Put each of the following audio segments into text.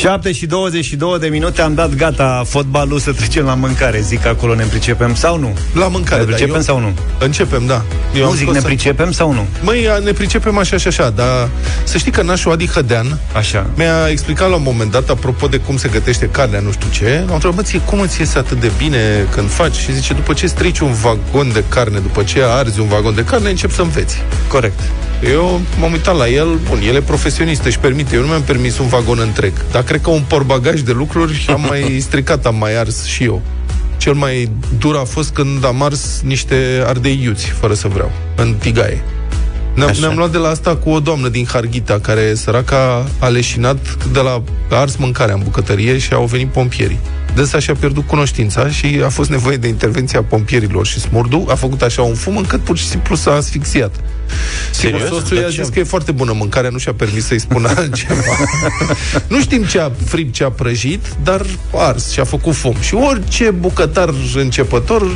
7 și 22 de minute am dat gata fotbalul să trecem la mâncare. Zic acolo ne pricepem sau nu? La mâncare, Ne pricepem da, eu- sau nu? Începem, da. Eu nu am zic scos ne să- pricepem sau nu? Măi, ne pricepem așa și așa, dar să știi că nașul Adi Hădean Așa. mi-a explicat la un moment dat, apropo de cum se gătește carnea, nu știu ce, am întrebat, "Mă, ție, cum îți iese atât de bine când faci? Și zice, după ce strici un vagon de carne, după ce arzi un vagon de carne, încep să înveți. Corect. Eu m-am uitat la el, bun, el e profesionist, își permite, eu nu mi-am permis un vagon întreg, dar cred că un porbagaj de lucruri am mai stricat, am mai ars și eu. Cel mai dur a fost când am ars niște ardei iuți, fără să vreau, în tigaie. Ne-am, Așa. ne-am luat de la asta cu o doamnă din Harghita, care săraca a leșinat de la a ars mâncarea în bucătărie și au venit pompierii. Dânsa și-a pierdut cunoștința și a fost nevoie de intervenția pompierilor și smurdu a făcut așa un fum încât pur și simplu s-a asfixiat. Sigur, Serios? soțul i-a Dar zis ce- că e foarte bună mâncarea, nu și-a permis să-i spună altceva. nu știm ce a fript, ce a prăjit, dar a ars și a făcut fum. Și orice bucătar începător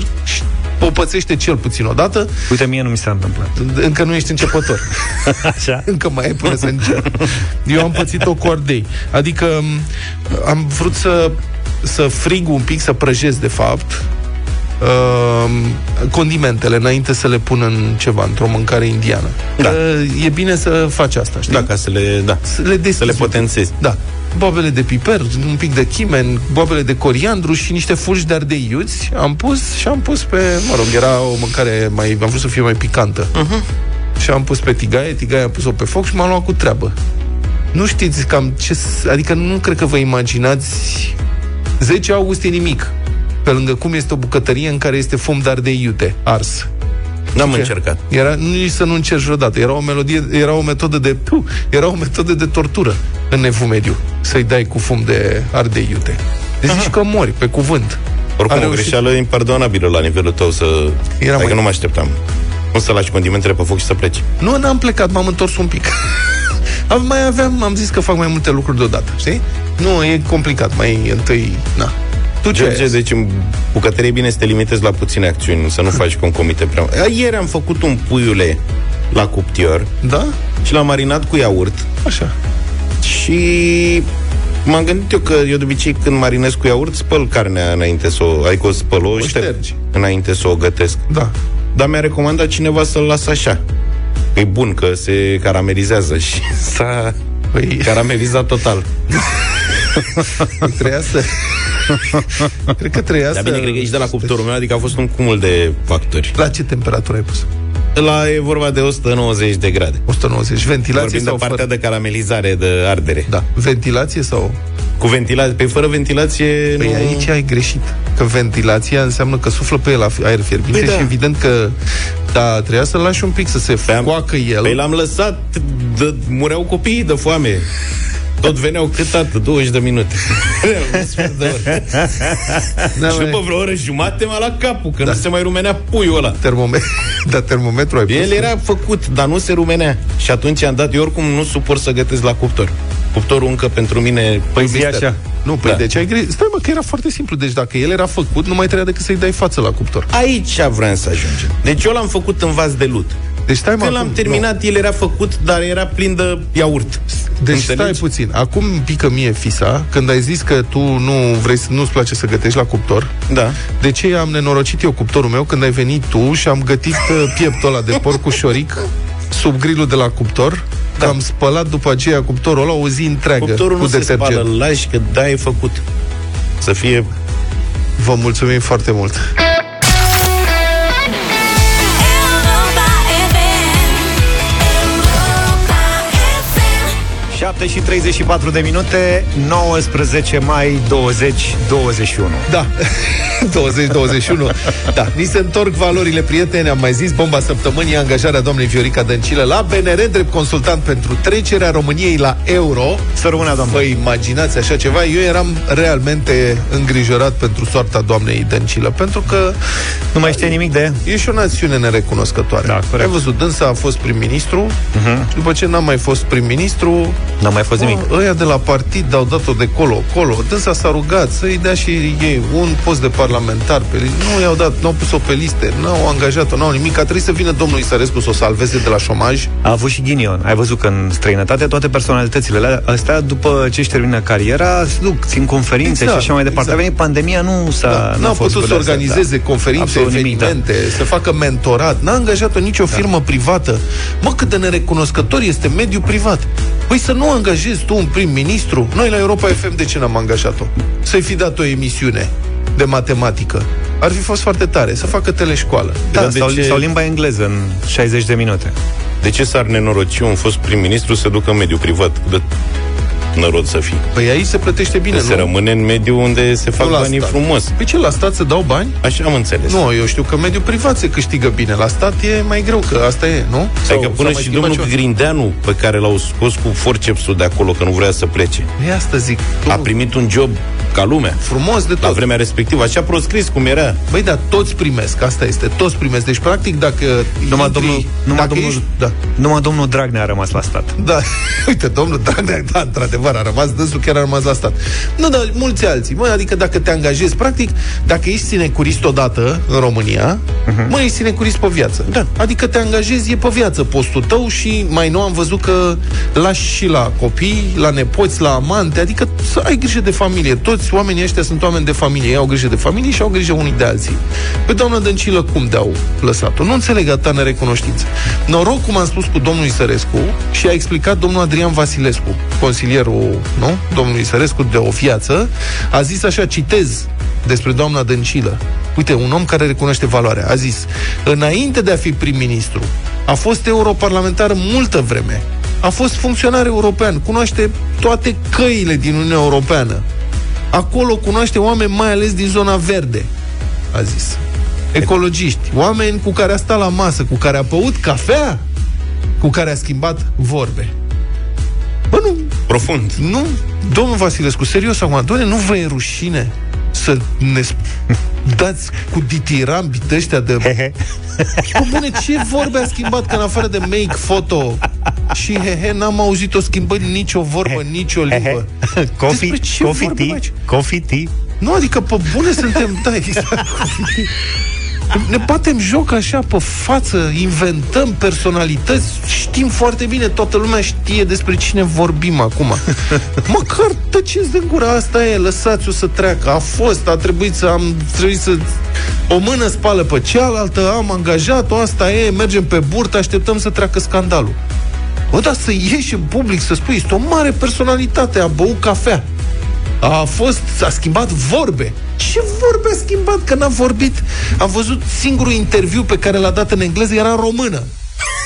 o pățește cel puțin odată, Uite, mie nu mi s-a întâmplat. încă nu ești începător. Așa. Încă mai ai până să încerc. Eu am pățit-o cu ardei. Adică m, am vrut să, să frig un pic, să prăjesc, de fapt, uh, condimentele înainte să le pun în ceva, într-o mâncare indiană. Da. Uh, e bine să faci asta, știi? Da, ca să le, da, Să le, deschizi să le un pic. potențezi. Da. Boabele de piper, un pic de chimen, boabele de coriandru și niște fulgi de ardei iuți. Am pus și am pus pe, mă rog, era o mâncare mai, am vrut să fie mai picantă. Uh-huh. Și am pus pe tigaie, tigaie am pus-o pe foc și m-am luat cu treabă. Nu știți cam ce, s- adică nu cred că vă imaginați 10 august e nimic. Pe lângă cum este o bucătărie în care este fum de ardei iute, ars. N-am Ce? încercat. Era nici să nu încerci vreodată. Era o melodie, era o metodă de tu, era o metodă de tortură în evul mediu. Să-i dai cu fum de ardei iute. Deci zici că mori pe cuvânt. Oricum, A o reușit. greșeală impardonabilă la nivelul tău să... Era adică mai- nu mă așteptam. Nu să lași condimentele pe foc și să pleci. Nu, n-am plecat, m-am întors un pic. Am, mai aveam, am zis că fac mai multe lucruri deodată, știi? Nu, e complicat, mai întâi, na. Tu ce ai George, ales? deci în bucătărie e bine să te limitezi la puține acțiuni, să nu faci concomite prea... A, Ieri am făcut un puiule la cuptior Da? și l-am marinat cu iaurt Așa. și m-am gândit eu că eu de obicei când marinez cu iaurt spăl carnea înainte să o... Adică o spăl, o, șterg ștergi. înainte să o gătesc. Da. Dar mi-a recomandat cineva să-l las așa. Că e bun, că se caramelizează și s-a Păi, caramelizat total. trebuia să... cred că trebuia Dar să... bine, cred că ești de la cuptorul meu, adică a fost un cumul de factori. La ce temperatură ai pus? La e vorba de 190 de grade. 190. Ventilație Vorbim de sau partea fără? de caramelizare, de ardere. Da. Ventilație sau... Cu ventilație, pe fără ventilație Păi nu... aici ai greșit. Că ventilația înseamnă că suflă pe el af- aer fierbinte Păi da. și evident că da, trebuia să-l lași un pic să se Pe-am- coacă el. Păi l-am lăsat, de, mureau copiii de foame. Tot veneau cât atât, 20 de minute. Un sfert de oră. Da, și mai- după vreo oră jumate m-a luat capul, că da. nu se mai rumenea puiul ăla. Termomet- da, termometru ai pus. El era făcut, dar nu se rumenea. Și atunci am dat, eu oricum nu suport să gătesc la cuptor. Cuptorul încă pentru mine... Păi zi mister. așa. Nu, păi Da. deci ai greșit. Stai mă, că era foarte simplu. Deci dacă el era făcut, nu mai trebuia decât să-i dai față la cuptor. Aici vreau să ajungem. Deci eu l-am făcut în vas de lut. Deci stai mă, Când acum- l-am terminat, el era făcut, dar era plin de iaurt. Deci Înțelegi? stai puțin. Acum îmi pică mie fisa când ai zis că tu nu vrei să nu-ți place să gătești la cuptor. Da. De ce am nenorocit eu cuptorul meu când ai venit tu și am gătit uh, pieptul ăla de porc cu șoric sub grilul de la cuptor? Da. Am spălat după aceea cuptorul ăla o zi întreagă Cuptorul cu nu se detergent. spală, îl lași că da, e făcut. Să fie... Vă mulțumim foarte mult. 7 și 34 de minute, 19 mai 2021. Da, 2021. Da, ni se întorc valorile prieteni, am mai zis, bomba săptămânii, angajarea doamnei Viorica Dăncilă la BNR, drept consultant pentru trecerea României la euro. Să rămână, doamnă. Vă imaginați așa ceva? Eu eram realmente îngrijorat pentru soarta doamnei Dăncilă, pentru că Nu mai știe nimic de ea? e și o națiune nerecunoscătoare. Da, corect. Ai văzut, dânsa a fost prim-ministru, uh-huh. după ce n-a mai fost prim-ministru, N-a mai fost nimic. Bă, Ăia de la partid au dat-o de colo-colo. Dânsa s-a rugat să-i dea și ei un post de parlamentar pe listă. Nu i-au dat, nu au pus-o pe liste, n-au angajat-o, n-au nimic. A trebuit să vină domnul Isărescu să o salveze de la șomaj. A avut și ghinion. Ai văzut că în străinătate toate personalitățile alea- astea, după ce își termină cariera, se duc, țin conferințe Exact, și așa mai departe. exact. A venit pandemia, nu s-a... Da, n-a n-a fost putut să cu de-astea, organizeze da. conferințe, Absolut nimic, da. evenimente, să facă mentorat. N-a angajat-o nicio firmă privată. Mă, cât de nerecunoscător este mediul privat. Păi să nu angajezi tu un prim-ministru? Noi la Europa FM de ce n-am angajat-o? Să-i fi dat o emisiune de matematică. Ar fi fost foarte tare, să facă teleșcoală. Da, Dar de sau, ce- sau limba engleză în 60 de minute. De ce s-ar nenoroci un fost prim-ministru să ducă în mediul privat? De nărod să fii. Păi aici se plătește bine, Se nu? rămâne în mediul unde se fac Nu la banii stat. frumos. Pe ce, la stat se dau bani? Așa am înțeles. Nu, eu știu că mediul privat se câștigă bine. La stat e mai greu, că asta e, nu? Adică până mai și schimbat domnul ceva? Grindeanu, pe care l-au scos cu forcepsul de acolo, că nu vrea să plece, E asta zic. Tu, a primit un job ca lumea. frumos de La tot. vremea respectivă, așa proscris cum era. Băi, dar toți primesc, asta este, toți primesc. Deci, practic, dacă Numai intri- domnul, numai dacă domnul, ești, da, numai domnul Dragnea a rămas la stat. da, uite, domnul Dragnea, da, într-adevăr, a rămas, dânsul chiar a rămas la stat. Nu, dar mulți alții, mă, adică dacă te angajezi, practic, dacă ești sinecurist odată în România, uh-huh. mă, ești sinecurist pe viață. Da. Adică te angajezi, e pe viață postul tău și mai nou am văzut că lași și la copii, la nepoți, la amante, adică să ai grijă de familie. Toți oamenii ăștia sunt oameni de familie, ei au grijă de familie și au grijă unii de alții. Pe doamna Dăncilă cum de-au lăsat-o? Nu înțeleg atâta nerecunoștință. Noroc, cum am spus cu domnul Isărescu și a explicat domnul Adrian Vasilescu, consilierul, nu? Domnului Isărescu de o viață, a zis așa, citez despre doamna Dăncilă. Uite, un om care recunoaște valoarea. A zis, înainte de a fi prim-ministru, a fost europarlamentar multă vreme. A fost funcționar european, cunoaște toate căile din Uniunea Europeană. Acolo cunoaște oameni mai ales din zona verde, a zis. Ecologiști, oameni cu care a stat la masă, cu care a băut cafea, cu care a schimbat vorbe. Bă, nu, Profund. nu, domnul Vasilescu, serios acum, doamne, nu vă e rușine să ne sp- dați cu ditirambi de ăștia de... Bă, bune, ce vorbe a schimbat? Că în afară de make photo și he-he, n-am auzit-o schimbând nicio vorbă, nicio limbă. Coffee, Despre ce coffee vorbim tea, aici? coffee tea. Nu, adică pe bune suntem, da, exact. Ne batem joc așa pe față, inventăm personalități, știm foarte bine, toată lumea știe despre cine vorbim acum. Măcar tăceți de gură, asta e, lăsați-o să treacă. A fost, a trebuit să am trebuit să o mână spală pe cealaltă, am angajat-o, asta e, mergem pe burtă, așteptăm să treacă scandalul. Bă, dar să ieși în public să spui, este o mare personalitate, a băut cafea. A fost, a schimbat vorbe. Ce vorbe a schimbat? Că n-a vorbit. Am văzut singurul interviu pe care l-a dat în engleză, era în română.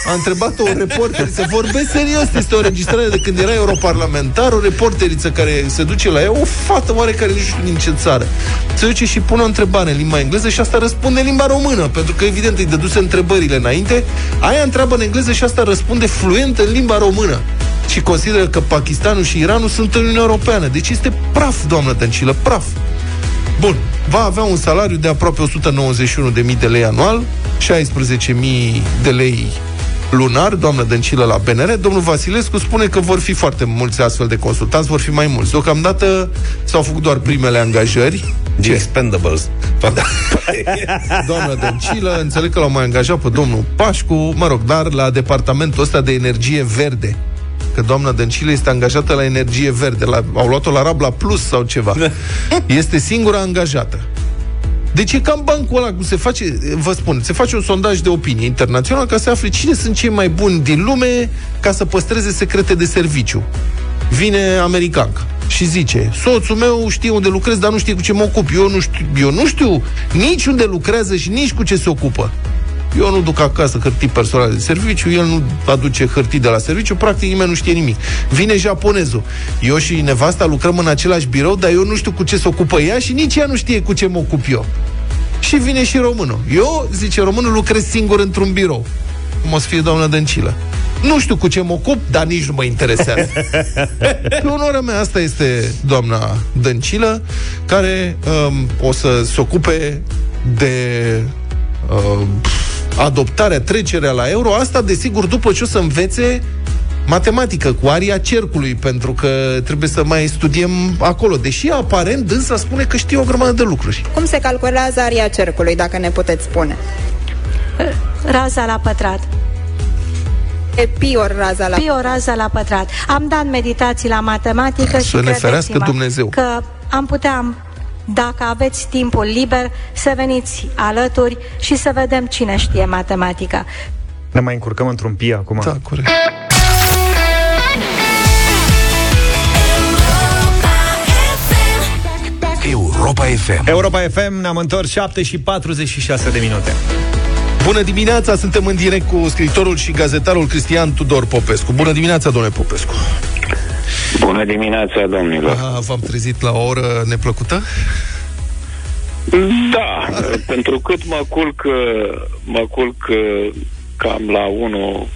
A întrebat o reporteriță, vorbesc serios, este o registrare de când era europarlamentar, o reporteriță care se duce la ea, o fată oarecare, nu știu din ce țară. Se duce și pune o întrebare în limba engleză și asta răspunde în limba română, pentru că evident îi dăduse întrebările înainte, aia întreabă în engleză și asta răspunde fluent în limba română și consideră că Pakistanul și Iranul sunt în Uniunea Europeană. Deci este praf, doamnă Dăncilă, praf. Bun, va avea un salariu de aproape 191.000 de lei anual, 16.000 de lei lunar, doamnă Dăncilă la BNR. Domnul Vasilescu spune că vor fi foarte mulți astfel de consultanți, vor fi mai mulți. Deocamdată s-au făcut doar primele angajări. The Expendables. Doamna Dăncilă, înțeleg că l-au mai angajat pe domnul Pașcu, mă rog, dar la departamentul ăsta de energie verde. Că doamna Dăncilă este angajată la energie verde. La, au luat-o la Rabla Plus sau ceva. Este singura angajată. Deci e cam bancul ăla cum se face, vă spun, se face un sondaj de opinie internațional ca să afle cine sunt cei mai buni din lume ca să păstreze secrete de serviciu. Vine americanca și zice, soțul meu știe unde lucrez, dar nu știe cu ce mă ocup. Eu nu știu, eu nu știu nici unde lucrează și nici cu ce se ocupă. Eu nu duc acasă hârtii personale de serviciu, el nu aduce hârtii de la serviciu, practic nimeni nu știe nimic. Vine japonezul. Eu și nevasta lucrăm în același birou, dar eu nu știu cu ce se ocupă ea și nici ea nu știe cu ce mă ocup eu. Și vine și românul. Eu, zice românul, lucrez singur într-un birou. Cum o să fie doamna Dăncilă. Nu știu cu ce mă ocup, dar nici nu mă interesează. Pe onoarea mea, asta este doamna Dăncilă, care um, o să se ocupe de uh, adoptarea, trecerea la euro. Asta, desigur, după ce o să învețe matematică, cu aria cercului, pentru că trebuie să mai studiem acolo. Deși aparent dânsa spune că știe o grămadă de lucruri. Cum se calculează aria cercului, dacă ne puteți spune? Raza la pătrat. E pi ori raza la... Pi o rază la pătrat. Am dat meditații la matematică Să și ne credeți-mă ferească Dumnezeu. Că am putea, dacă aveți timpul liber, să veniți alături și să vedem cine știe matematica. Ne mai încurcăm într-un pi acum. Da, corect. Europa FM. Europa FM, ne-am întors 7 și 46 de minute. Bună dimineața, suntem în direct cu scriitorul și gazetarul Cristian Tudor Popescu. Bună dimineața, domnule Popescu. Bună dimineața, domnilor. A, v-am trezit la o oră neplăcută? Da, pentru cât mă culc, mă culc cam la 1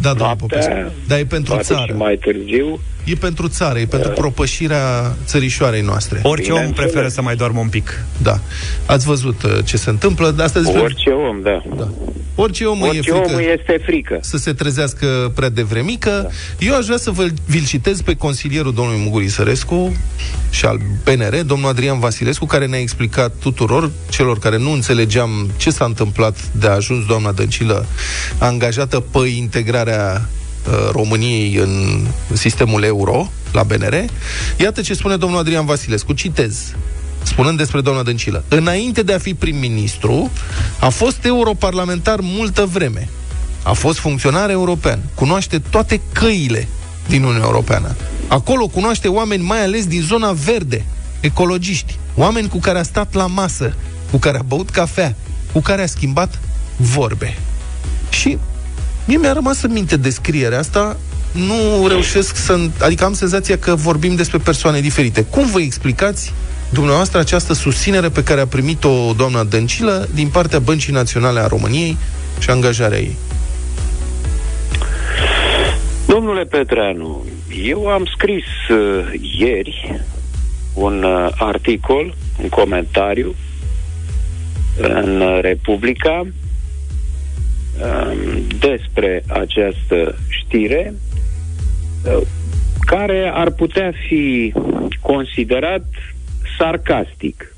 Da, domnule noaptea, Popescu. Dar e pentru poate țară. și mai târziu. E pentru țară, e pentru propășirea țărișoarei noastre. Orice om Bineînțeles. preferă să mai doarmă un pic. Da. Ați văzut uh, ce se întâmplă, de asta despre... Orice om, da. Da. Orice om îi e Orice frică om este frică. să se trezească prea devremică. Eu aș vrea să vă, vi-l citez pe consilierul domnului Muguri Sărescu și al PNR, domnul Adrian Vasilescu, care ne-a explicat tuturor celor care nu înțelegeam ce s-a întâmplat de a ajuns doamna Dăncilă angajată pe integrarea uh, României în sistemul euro la BNR. Iată ce spune domnul Adrian Vasilescu. Citez spunând despre doamna Dăncilă. Înainte de a fi prim-ministru, a fost europarlamentar multă vreme. A fost funcționar european. Cunoaște toate căile din Uniunea Europeană. Acolo cunoaște oameni mai ales din zona verde, ecologiști, oameni cu care a stat la masă, cu care a băut cafea, cu care a schimbat vorbe. Și mie mi-a rămas în minte descrierea asta, nu reușesc să... Adică am senzația că vorbim despre persoane diferite. Cum vă explicați dumneavoastră această susținere pe care a primit-o doamna Dăncilă din partea Băncii Naționale a României și angajarea ei? Domnule Petreanu, eu am scris uh, ieri un uh, articol, un comentariu în uh, Republica um, despre această știre uh, care ar putea fi considerat sarcastic,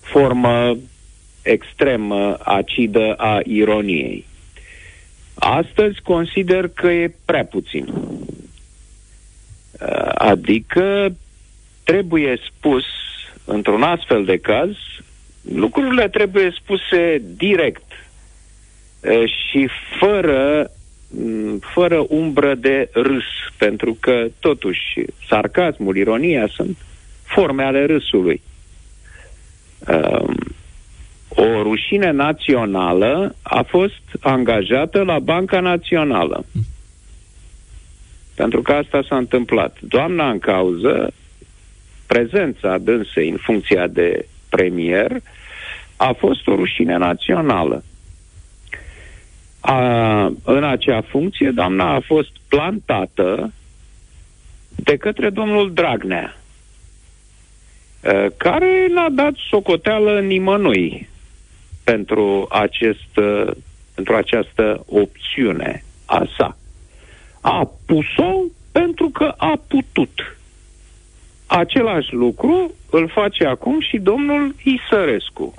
formă extrem uh, acidă a ironiei. Astăzi consider că e prea puțin. Uh, Adică trebuie spus, într-un astfel de caz, lucrurile trebuie spuse direct uh, și fără, m, fără umbră de râs, pentru că totuși sarcasmul, ironia sunt forme ale râsului. Um, o rușine națională a fost angajată la Banca Națională. Pentru că asta s-a întâmplat. Doamna în cauză, prezența dânsei în funcția de premier, a fost o rușine națională. A, în acea funcție, doamna a fost plantată de către domnul Dragnea, eh, care n-a dat socoteală nimănui pentru, acest, eh, pentru această opțiune a sa. A pus-o pentru că a putut. Același lucru îl face acum și domnul Isărescu.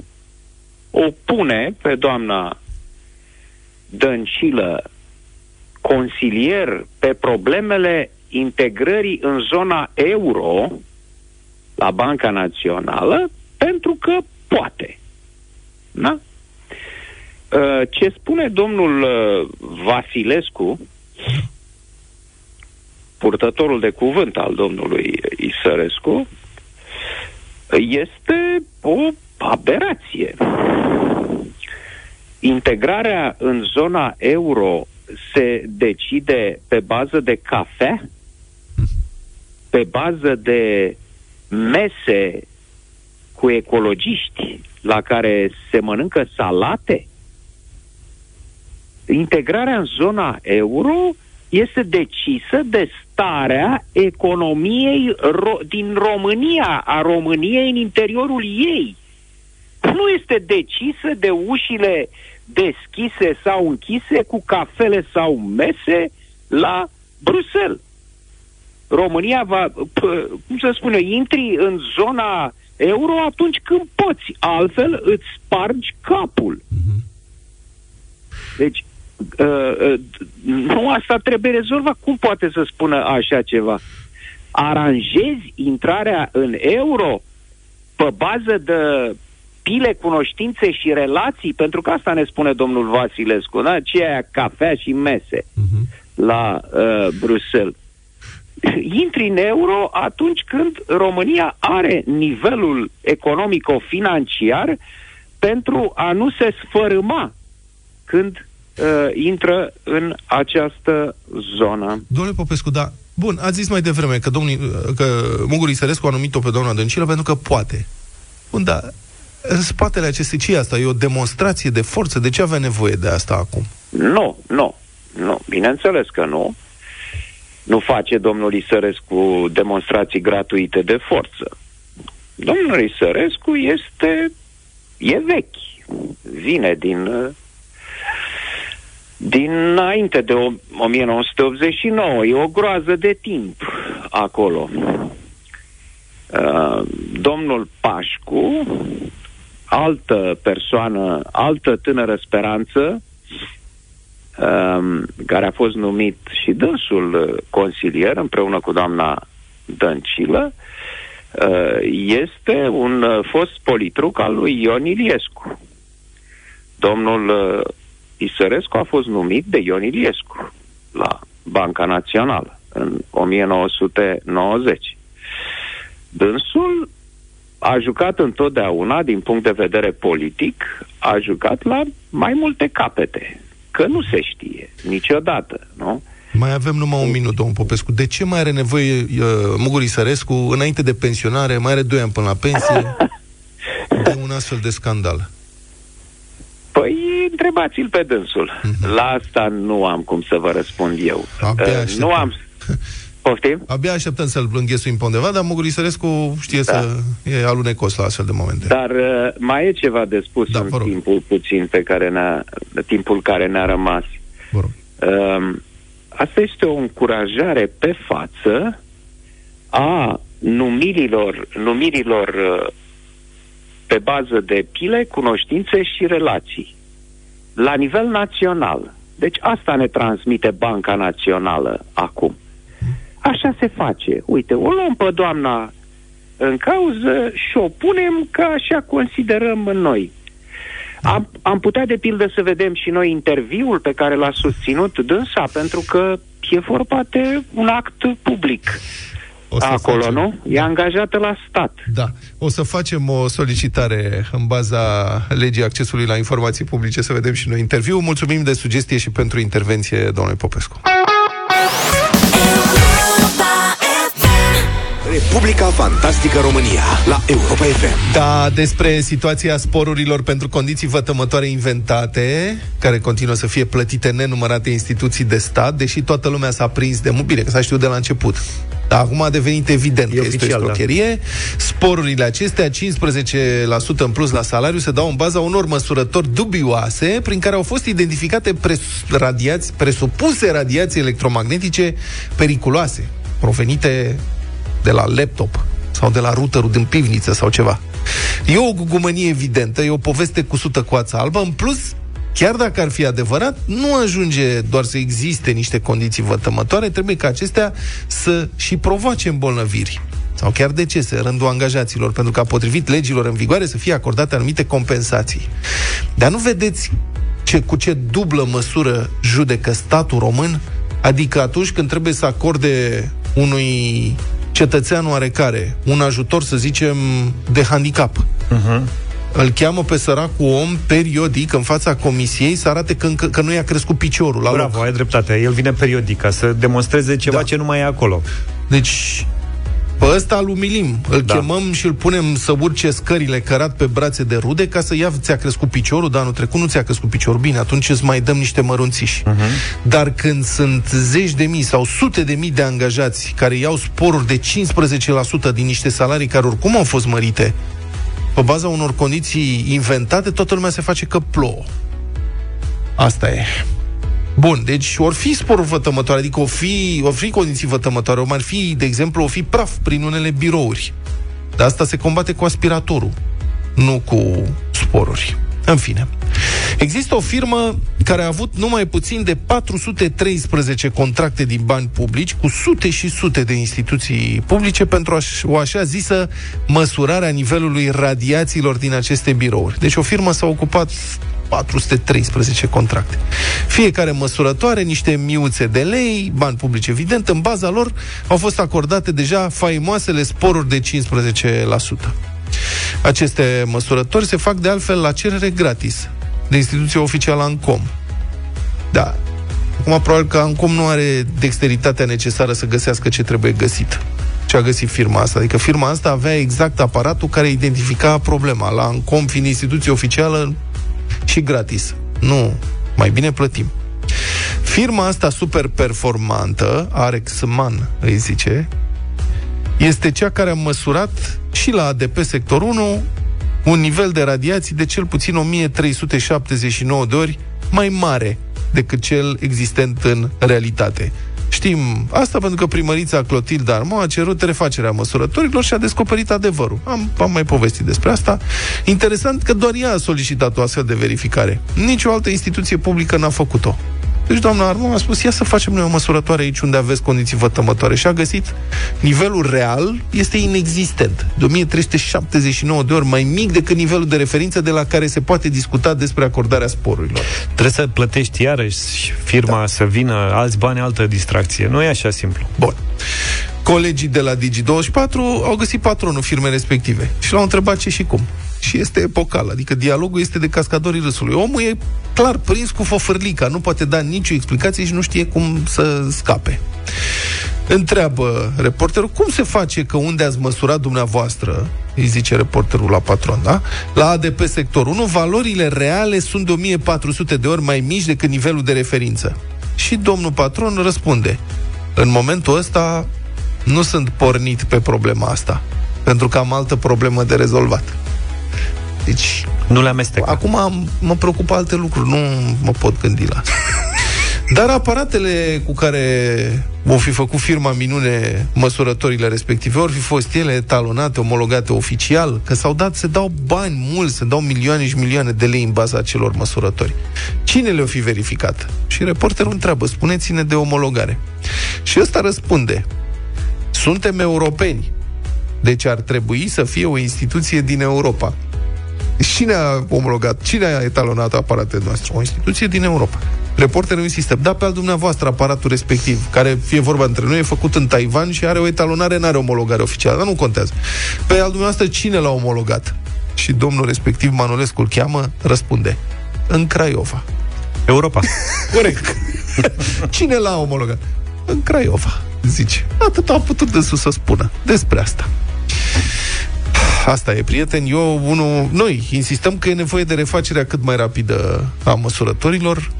O pune pe doamna Dăncilă consilier pe problemele integrării în zona euro la Banca Națională pentru că poate. Da? Uh, Ce spune domnul uh, Vasilescu, purtătorul de cuvânt al domnului Isărescu, este o aberație. Integrarea în zona euro se decide pe bază de cafea, pe bază de mese cu ecologiști la care se mănâncă salate? Integrarea în zona euro este decisă de starea economiei ro- din România, a României în interiorul ei. Nu este decisă de ușile deschise sau închise cu cafele sau mese la Bruxelles. România va, p- cum să spun eu, intri în zona euro atunci când poți, altfel îți spargi capul. Deci, uh, uh, nu asta trebuie rezolvat. Cum poate să spună așa ceva? Aranjezi intrarea în euro pe bază de pile, cunoștințe și relații, pentru că asta ne spune domnul Vasilescu, da? ce e aia, cafea și mese la uh, Bruxelles. Intri în euro atunci când România are nivelul economico-financiar pentru a nu se sfărâma când uh, intră în această zonă. Domnule Popescu, da, bun, ați zis mai devreme că, domnul, că Mugur Isărescu a numit-o pe doamna Dăncilă pentru că poate. Bun, dar în spatele acestei, ce e asta? E o demonstrație de forță? De ce avea nevoie de asta acum? Nu, nu, nu. Bineînțeles că nu. Nu face domnul Isărescu demonstrații gratuite de forță. Domnul Isărescu este... e vechi. Vine din... uh, Dinainte de o- 1989, e o groază de timp acolo. Uh, domnul Pașcu, altă persoană, altă tânără speranță, um, care a fost numit și dânsul uh, consilier împreună cu doamna Dăncilă, uh, este un uh, fost politruc al lui Ion Iliescu. Domnul uh, Isărescu a fost numit de Ion Iliescu la Banca Națională în 1990. Dânsul a jucat întotdeauna, din punct de vedere politic, a jucat la mai multe capete. Că nu se știe niciodată, nu? Mai avem numai un minut, domnul Popescu. De ce mai are nevoie uh, Mugur Isărescu, înainte de pensionare, mai are 2 ani până la pensie, de un astfel de scandal? Păi, întrebați-l pe dânsul. La asta nu am cum să vă răspund eu. Abia Uh, așteptăm. nu am... Poftim? Abia așteptăm să-l înghesuim pe undeva, dar Mugur Isărescu știe Da. să e alunecos la astfel de momente. Dar uh, mai e ceva de spus Da, în vă rog. timpul puțin pe care ne-a, timpul care ne-a rămas. Vă rog. Um, asta este o încurajare pe față a numirilor, numirilor uh, pe bază de pile, cunoștințe și relații. La nivel național. Deci asta ne transmite Banca Națională acum. Așa se face. Uite, o luăm pe doamna în cauză și o punem că așa considerăm noi. Am, am putea, de pildă, să vedem și noi interviul pe care l-a susținut dânsa, pentru că e vorba de un act public. O să Acolo, facem- nu? E angajată la stat. Da. O să facem o solicitare în baza legii accesului la informații publice să vedem și noi interviu. Mulțumim de sugestie și pentru intervenție, domnule Popescu. Europa FM. Republica Fantastică România la Europa FM. Da, despre situația sporurilor pentru condiții vătămătoare inventate, care continuă să fie plătite în nenumărate instituții de stat, deși toată lumea s-a prins de mult bine, că s-a știut de la început. Dar acum a devenit evident E că este oficial, o da. ștrocherie. Sporurile acestea, 15% în plus la salariu, se dau în baza unor măsurători dubioase prin care au fost identificate pres- radiați, presupuse radiații electromagnetice periculoase, provenite de la laptop sau de la routerul din pivniță sau ceva. E o gugumănie evidentă, e o poveste cusută cu ața albă. În plus, chiar dacă ar fi adevărat, nu ajunge doar să existe niște condiții vătămătoare, trebuie ca acestea să și provoace îmbolnăviri sau chiar decese în rândul angajaților, pentru ca potrivit legilor în vigoare să fie acordate anumite compensații. Dar nu vedeți ce, cu ce dublă măsură judecă statul român? Adică atunci când trebuie să acorde unui cetățean oarecare un ajutor, să zicem, de handicap. Uh-huh. Îl cheamă pe săracul om periodic în fața comisiei să arate că, încă, că nu i-a crescut piciorul la Bravo, loc. ai dreptate. El vine periodic ca să demonstreze ceva Da. ce nu mai e acolo. Deci, pe ăsta îl umilim, îl Da. da. chemăm și îl punem să urce scările cărat pe brațe de rude ca să ia, ți-a crescut piciorul, dar anul trecut nu ți-a crescut piciorul. Bine, atunci îți mai dăm niște mărunțiși. Uh-huh. Dar când sunt zeci de mii sau sute de mii de angajați care iau sporuri de 15% din niște salarii care oricum au fost mărite, pe baza unor condiții inventate, toată lumea se face că plouă. Asta e. Bun, deci ori fi sporuri vătămătoare, adică o fi, o fi condiții vătămătoare, o ar fi, de exemplu, o fi praf prin unele birouri. Dar asta se combate cu aspiratorul, nu cu sporuri. În fine. Există o firmă care a avut numai puțin de 413 contracte din bani publici cu sute și sute de instituții publice pentru aș- o așa zisă măsurare a nivelului radiațiilor din aceste birouri. Deci o firmă s-a ocupat 413 contracte. Fiecare măsurătoare, niște miuțe de lei, bani publici evident, în baza lor au fost acordate deja faimoasele sporuri de 15%. Aceste măsurători se fac de altfel la cerere gratis de instituția oficială ANCOM. Da. Acum, probabil că ANCOM nu are dexteritatea necesară să găsească ce trebuie găsit. Ce a găsit firma asta. Adică firma asta avea exact aparatul care identifica problema. La ANCOM, fiind instituție oficială și gratis. Nu, mai bine plătim. Firma asta super performantă, Arexman îi zice, este cea care a măsurat și la ADP sector 1 un nivel de radiații de cel puțin 1379 de ori mai mare decât cel existent în realitate. Știm asta pentru că primărița Clotilde Armo a cerut refacerea măsurătorilor și a descoperit adevărul. Am, am mai povestit despre asta. Interesant că doar ea a solicitat o astfel de verificare. Nici o altă instituție publică n-a făcut-o. Deci doamna Armo a spus, ia să facem noi o măsurătoare aici unde aveți condiții vătămătoare. Și a găsit nivelul real este inexistent. De 1379 de ori mai mic decât nivelul de referință de la care se poate discuta despre acordarea sporurilor. Trebuie să plătești iarăși firma da. să vină alți bani, altă distracție. Nu e așa simplu. Bun. Colegii de la Digi24 au găsit patronul firmei respective și l-au întrebat ce și cum. Și este epocal, adică dialogul este de cascadorii râsului. Omul e clar prins cu fofârlica, nu poate da nicio explicație și nu știe cum să scape. Întreabă reporterul, cum se face că unde ați măsurat dumneavoastră, îi zice reporterul la patron, da? La ADP sector 1, valorile reale sunt de 1400 de ori mai mici decât nivelul de referință. Și domnul patron răspunde, în momentul ăsta nu sunt pornit pe problema asta, pentru că am altă problemă de rezolvat. Deci, Nu le amestecă. acum am, mă preocupă alte lucruri, nu mă pot gândi la asta. Dar aparatele cu care o fi făcut firma minune măsurătorile respective, ori fi fost ele etalonate, omologate oficial, că s-au dat, se dau bani mulți, se dau milioane și milioane de lei în baza acelor măsurători. Cine le-o fi verificat? Și reporterul întreabă, spuneți-ne de omologare. Și ăsta răspunde, suntem europeni, deci ar trebui să fie o instituție din Europa. Cine a omologat, cine a etalonat aparatele noastre? O instituție din Europa. Reporterul insistă, da pe al dumneavoastră aparatul respectiv, care, fie vorba între noi, e făcut în Taiwan și are o etalonare, nu are omologare oficială, dar nu contează. Pe al dumneavoastră, cine l-a omologat? Și domnul respectiv, Manolescu îl cheamă, răspunde, în Craiova. Europa. Corect. Cine l-a omologat? În Craiova, zice. Atât a putut dânsul să spună despre asta. Asta e, prieteni. Eu, unul, noi insistăm că e nevoie de refacerea cât mai rapidă a măsurătorilor.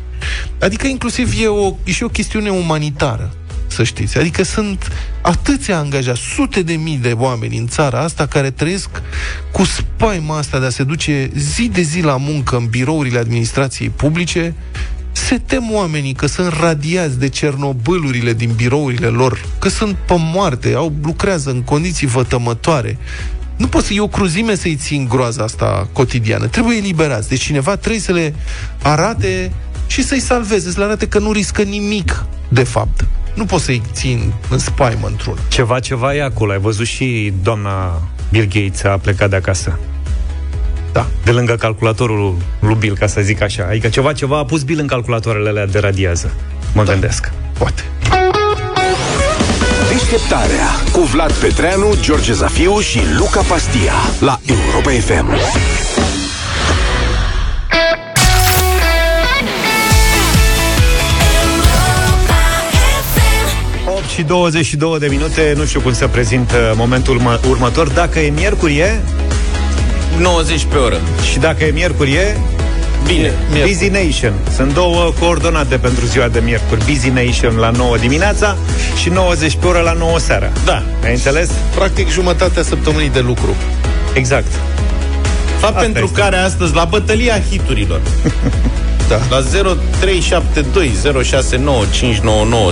Adică inclusiv e, o, e și o chestiune umanitară să știți. Adică sunt atâția angajați, sute de mii de oameni în țara asta care trăiesc cu spaima asta de a se duce zi de zi la muncă în birourile administrației publice, se tem oamenii că sunt radiați de cernobâlurile din birourile lor, că sunt pe moarte, au, lucrează în condiții vătămătoare. Nu poți să e o cruzime să-i ții groaza asta cotidiană. Trebuie eliberați. Deci cineva trebuie să le arate și să-i salveze, să le arate că nu riscă nimic, de fapt. Nu poți să-i țin în spaimă într-una. Ceva, ceva e acolo. Ai văzut și doamna Bill Gates a plecat de acasă. Da. De lângă calculatorul lui Bill, ca să zic așa. Adică ceva, ceva a pus Bill în calculatoarele alea de radiază. Mă da. gândesc. Poate. Deșteptarea cu Vlad Petreanu, George Zafiu și Luca Pastia la Europa FM. FM. 8 și 22 de minute, nu știu cum să prezint uh, momentul urmă- următor. Dacă e miercuri e, 90 pe oră. și dacă e miercuri e, Bine. Busy Nation. Sunt două coordonate pentru ziua de miercuri. Busy Nation la 9 dimineața și 90 pe oră la 9 seara. Da. Ai înțeles? Practic jumătatea săptămânii de lucru. Exact. Fapt Asta pentru este. care astăzi, la bătălia hiturilor, Da. La 0372069599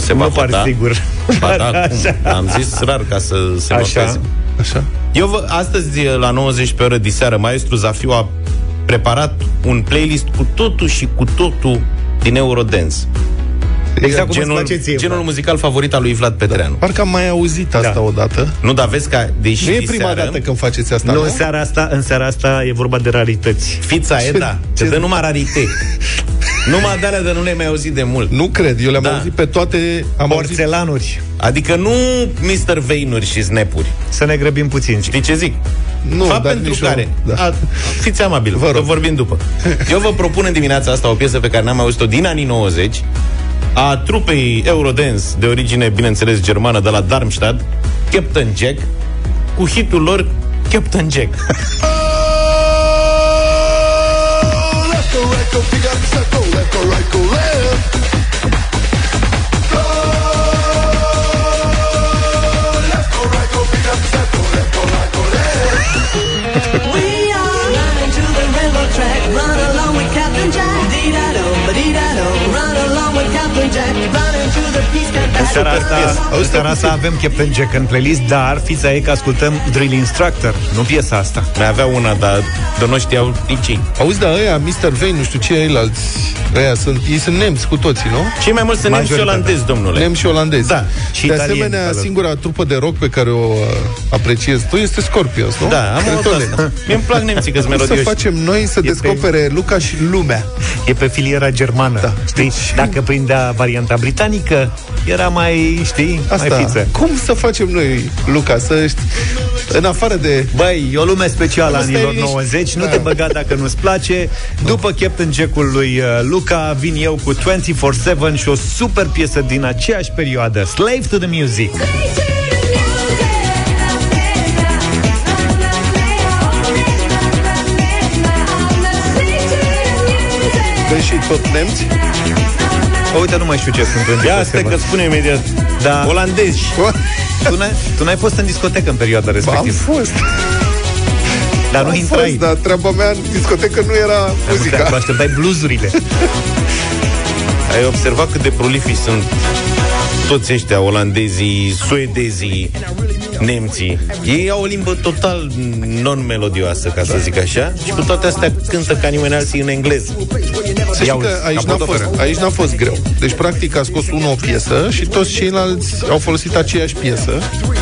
se va Nu par vota. sigur. Ba da, Dar cum? așa. Am zis rar ca să se Așa. noteze. Așa. Eu vă, astăzi, la 90 pe oră diseară, maestru Zafiu a preparat un playlist cu totul și cu totul din Eurodance. Exact cum genul, îți place ție, genul Vlad. muzical favorit al lui Vlad Petreanu. Parcă am mai auzit asta Da. odată. Nu, dar vezi că, deși Nu e diseară, prima dată când faceți asta, Nu, nu? în seara asta, în seara asta e vorba de rarități. Fița e, da, ce- te dă numai rarite. numai de alea de nu le-ai mai auzit de mult. Nu cred, eu le-am Da. auzit pe toate... Am auzit Porțelanuri. Adică nu Mr. Veinuri și snapuri. Să ne grăbim puțin. Știi ce zic? Nu, Fapt dar pentru nici care. eu- da. A, fiți amabil, Vă vă rog. vorbim după. Eu vă propun în dimineața asta o piesă pe care n-am auzit-o din anii 90 a trupei Eurodance de origine, bineînțeles, germană de la Darmstadt, Captain Jack, cu hitul lor Captain Jack. seara asta, în seara asta avem Captain Jack în playlist, dar fița e că ascultăm Drill Instructor, nu piesa asta. Mai avea una, dar de nu știau nici ei. Auzi, dar ăia, Mr. Vane, nu știu ce ceilalți, ăia sunt, ei sunt nemți cu toții, nu? Cei mai mulți sunt nemți și Majoritatea. olandezi, domnule. Nemți și olandezi. Da, și de italieni, asemenea, alături. singura trupă de rock pe care o uh, apreciez tu este Scorpions, nu? Da, am auzit Cretone. asta. Mie îmi plac nemții că sunt Cum să melodioși. facem noi să descopere Luca și lumea? E pe filiera germană, Da. știi? Dacă prindea varianta britanică, era mai, știi, mai Asta, fiță. cum să facem noi, Luca, să ști, în afară de... Băi, e o lume specială a Nu stai anilor liniștit. 90 Nu Da. te băga dacă nu-ți place După Captain Jack-ul lui uh, Luca Vin eu cu 24-7 Și o super piesă din aceeași perioadă Slave to the Music Vezi și tot nemți? O, Uite, nu mai știu ce sunt în Ia stai că spune imediat. Da. Olandezi. tu, n-ai, tu n-ai fost în discotecă în perioada Ba, am respectivă fost. Dar nu am intrai fost, dar treaba mea în discotecă nu era Dar nu te- muzica. Tu așteptai bluzurile Ai observat cât de prolifici sunt toți ăștia, olandezii, suedezii, nemții. Ei au o limbă total non-melodioasă, ca să zic așa, și cu toate astea cântă ca nimeni alții în engleză. Să știi Iauzi, că aici ca n-a, fost, podoperă. aici n-a fost greu. Deci, practic, a scos unul o piesă și toți ceilalți au folosit aceeași piesă,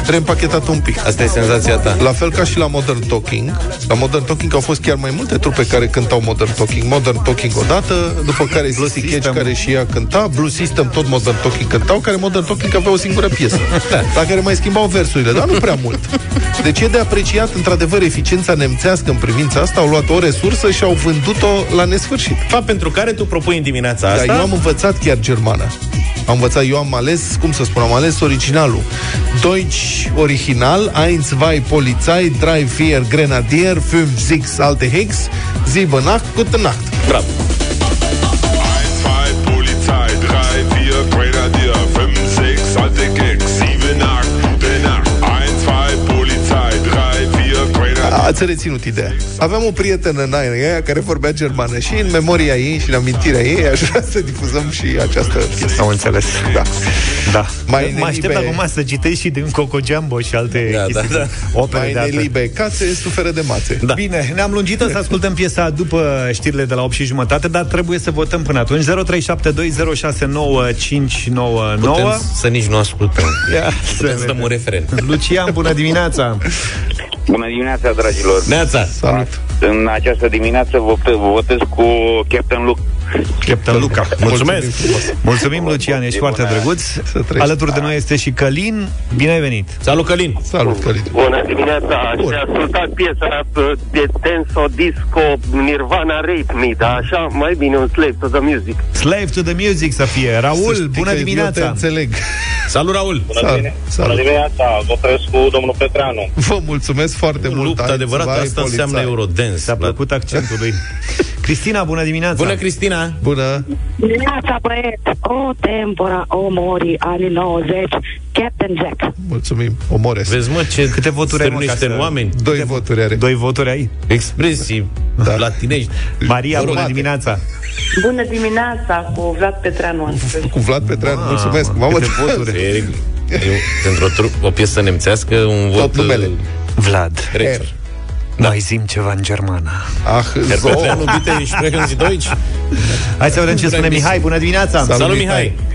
reîmpachetat un pic. Asta e senzația ta. La fel ca și la Modern Talking. La Modern Talking au fost chiar mai multe trupe care cântau Modern Talking. Modern Talking odată, după care Blue Sissy Catch System. care și ea cânta, Blue System tot Modern Talking cântau, care Modern Talking avea o singură piesă, da. la care mai schimbau versurile, dar nu prea mult. Deci e de apreciat, într-adevăr, eficiența nemțească în privința asta. Au luat o resursă și au vândut-o la nesfârșit. Fapt pentru care tu propui în dimineața Dar asta... eu am învățat chiar germană. Am învățat, eu am ales, cum să spun, am ales originalul. Deutsch original, 1, 2, Polizei, 3, 4, Grenadier, 5, 6, alte Hicks, 7, Nacht, gute Nacht. Bravo. Ați reținut ideea. Aveam o prietenă în aia care vorbea germană și în memoria ei și în amintirea ei aș vrea să difuzăm și această piesă. Am înțeles Da. Da. Mai mă aștept nelibe- acum să citești și din Coco Jumbo și alte Da, chestii. da, da. Opere Mai de artă. nelibe cațe, suferă de mațe. Da. Bine, ne-am lungit să ascultăm piesa după știrile de la 8 și jumătate, dar trebuie să votăm până atunci. 0372069599. Putem să nici nu ascultăm. Ia Putem să să dăm un vedem. referent. Lucian, bună dimineața! Bună dimineața, dragilor! Neața. Salut! În această dimineață vă votez cu Captain Luke. Captain Luca. Mulțumesc. Mulțumim, Lucian, ești foarte drăguț. trăiești. Alături de noi este și Călin. Bine ai venit! Salut, Călin. Salut, Călin! Bună dimineața, aș fi ascultat piesa uh, de Tenso Disco Nirvana Rape Me, dar așa mai bine un slave to the music. Slave to the music să fie. Să Raul, știi bună că Eu te dimineața! înțeleg. Salut, Raul. Salut, salut. dimineața, votez cu domnul Petreanu. Vă mulțumesc foarte mult. Luptă Ai, adevărat, vai, asta înseamnă polițai. Eurodance. Ți-a plăcut accentul lui. Cristina, bună dimineața! Bună, Cristina! Bună! Dimineața, băieți! O tempora, o mori, anii 90, Captain Jack. Mulțumim, omores. Vezi, mă, ce Câte voturi ai, mă, stârnește ca să- în oameni. Doi voturi are. Doi voturi ai? Expresii da. latinești. Maria, bună Urmate. dimineața! Bună dimineața cu Vlad Petreanu astăzi. Cu Vlad Petreanu, mulțumesc. Mamă, câte voturi. E, e, pentru o, tru- o piesă nemțească, un vot... numele. uh, Vlad, Recer. Da. mai zim ceva în germană. Ah, Herr zo. Petreanu, bitte, sprechen Sie Deutsch? Hai să vedem ce spune Mihai, bună dimineața! Salut, Salut, Mihai. Mihai!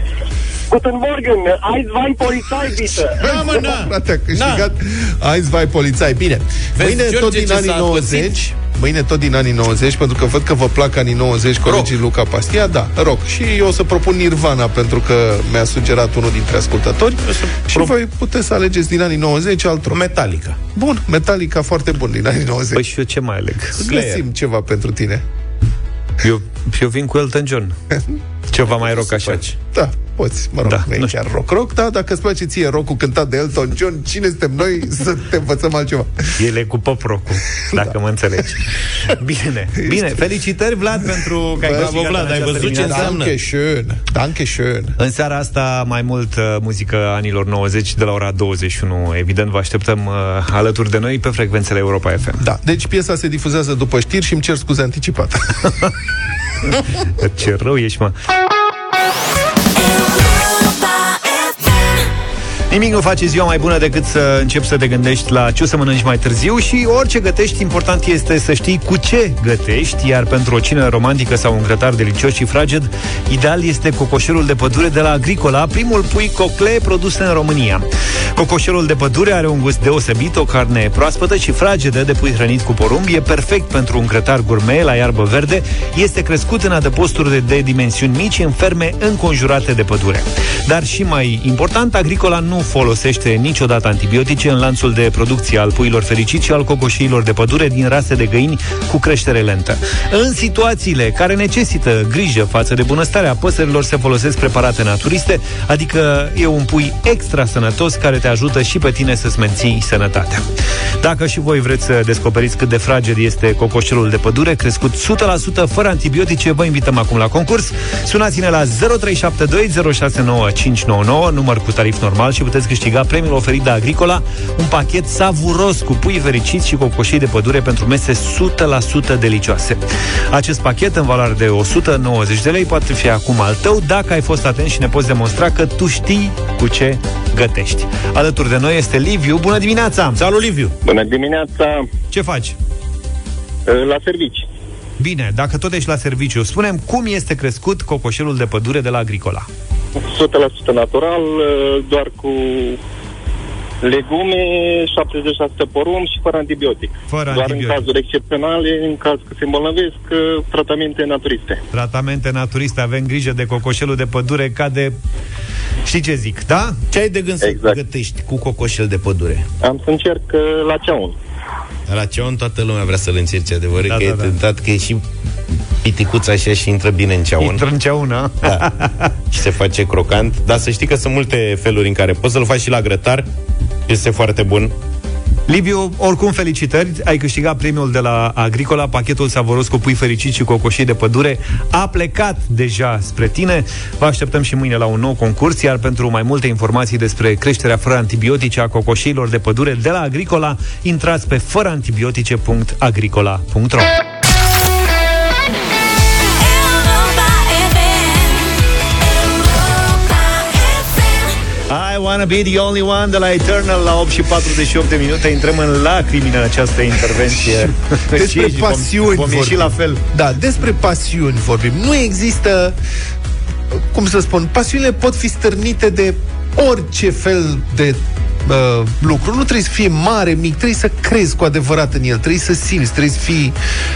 Guten Morgen, Eins, Wein, Polizei, bitte. Da, mă, na! Frate, a câștigat Heinz vai polițai. Bine, Vezi, mâine tot George, din ce anii s-a 90 Mâine tot din anii 90 Pentru că văd că vă plac anii 90 Colegii Luca Pastia, da, rock Și eu o să propun Nirvana Pentru că mi-a sugerat unul dintre ascultători. Și voi puteți să alegeți din anii 90 alt rock Metallica. Bun, Metallica foarte bun din anii 90 Păi și eu ce mai aleg? Găsim ceva pentru tine. Eu, eu vin cu Elton John. Ceva mai rock așa. Da, poți, mă rog, Da, da, nu e nu chiar rock rock Da, dacă îți place ție rock cântat de Elton John Cine suntem noi să te învățăm altceva El e cu pop rock dacă da. mă înțelegi. Bine, bine. Felicitări, Vlad, pentru că ai Bravo, câștigat Vlad, în ai această văzut ce dimineață. înseamnă? Danke schön, danke schön În seara asta mai mult uh, muzică anilor 90 de la ora 21. Evident, vă așteptăm uh, alături de noi pe frecvențele Europa FM. Da, deci piesa se difuzează după știri și îmi cer scuze anticipat. Ce rău ești, mă. Nimic nu face ziua mai bună decât să începi să te gândești la ce o să mănânci mai târziu și orice gătești, important este să știi cu ce gătești, iar pentru o cină romantică sau un grătar delicios și fraged, ideal este cocoșelul de pădure de la Agricola, primul pui cocle produs în România. Cocoșelul de pădure are un gust deosebit, o carne proaspătă și fragedă de pui hrănit cu porumb, e perfect pentru un grătar gourmet la iarbă verde, este crescut în adăposturi de, de dimensiuni mici în ferme înconjurate de pădure. Dar și mai important, Agricola nu folosește niciodată antibiotice în lanțul de producție al puilor fericiți și al cocoșiilor de pădure din rase de găini cu creștere lentă. În situațiile care necesită grijă față de bunăstarea păsărilor se folosesc preparate naturiste, adică e un pui extra sănătos care te ajută și pe tine să-ți menții sănătatea. Dacă și voi vreți să descoperiți cât de fraged este cocoșelul de pădure, crescut 100% fără antibiotice, vă invităm acum la concurs. Sunați-ne la 0372069599, număr cu tarif normal și puteți câștiga premiul oferit de Agricola, un pachet savuros cu pui fericiți și cocoșii de pădure pentru mese 100% delicioase. Acest pachet, în valoare de 190 de lei, poate fi acum al tău dacă ai fost atent și ne poți demonstra că tu știi cu ce gătești. Alături de noi este Liviu. Bună dimineața! Salut, Liviu! Bună dimineața, Ce faci? la servici. Bine, dacă tot ești la serviciu, spunem cum este crescut cocoșelul de pădure de la Agricola. 100% natural, doar cu legume, 76 porumb și fără antibiotic. Fără doar antibiotic. în cazuri excepționale, în caz că se îmbolnăvesc, tratamente naturiste. Tratamente naturiste, avem grijă de cocoșelul de pădure ca de... Știi ce zic, da? Ce ai de gând să Exact. gătești cu cocoșel de pădure? Am să încerc uh, la ceaun. La ceaun toată lumea vrea să-l încerce adevărul Da, că da, e da. tentat că e și piticuț așa și intră bine în ceaun. Intră în ceaună. da. și se face crocant. Dar să știi că sunt multe feluri în care poți să-l faci și la grătar. Este foarte bun. Liviu, oricum felicitări, ai câștigat premiul de la Agricola, pachetul savuros cu pui fericiți și cocoșii de pădure. A plecat deja spre tine. Vă așteptăm și mâine la un nou concurs, iar pentru mai multe informații despre creșterea fără antibiotice a cocoșilor de pădure de la Agricola, intrați pe fărăantibiotice.agricola.ro wanna be the only one de la Eternal la 8 și 48 de minute Intrăm în lacrimi în această intervenție Despre Și vom- pasiuni Vom ieși vorbim. la fel Da, despre pasiuni vorbim. Nu există, cum să spun, pasiunile pot fi stârnite de orice fel de uh, lucru. Nu trebuie să fie mare, mic, trebuie să crezi cu adevărat în el, trebuie să simți, trebuie să fii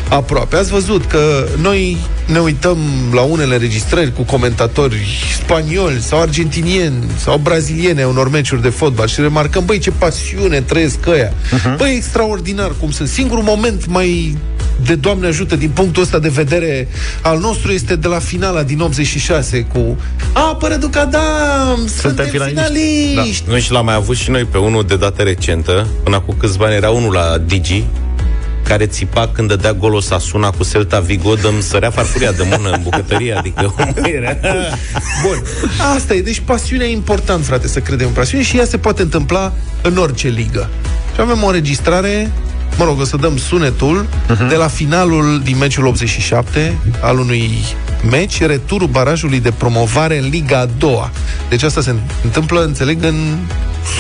aproape. Ați văzut că noi ne uităm la unele înregistrări cu comentatori spanioli sau argentinieni sau braziliene a unor meciuri de fotbal și remarcăm, băi, ce pasiune trăiesc ăia. Uh-huh. Băi, extraordinar cum sunt. Singurul moment mai de Doamne ajută din punctul ăsta de vedere al nostru este de la finala din 86 cu Apără Ducadam, suntem finaliști. finaliști. Noi și l-am mai avut și noi pe unul de dată recentă Până cu câțiva ani era unul la Digi care țipa când dădea gol o Sasuna cu Celta Vigo, dăm sărea farfuria de mână în bucătărie, adică era... Bun. Asta e. Deci pasiunea e important, frate, să credem în pasiune și ea se poate întâmpla în orice ligă. Și avem o înregistrare Mă rog, o să dăm sunetul uh-huh. de la finalul din meciul 87 al unui meci, returul barajului de promovare în Liga a doua. Deci asta se întâmplă, înțeleg, în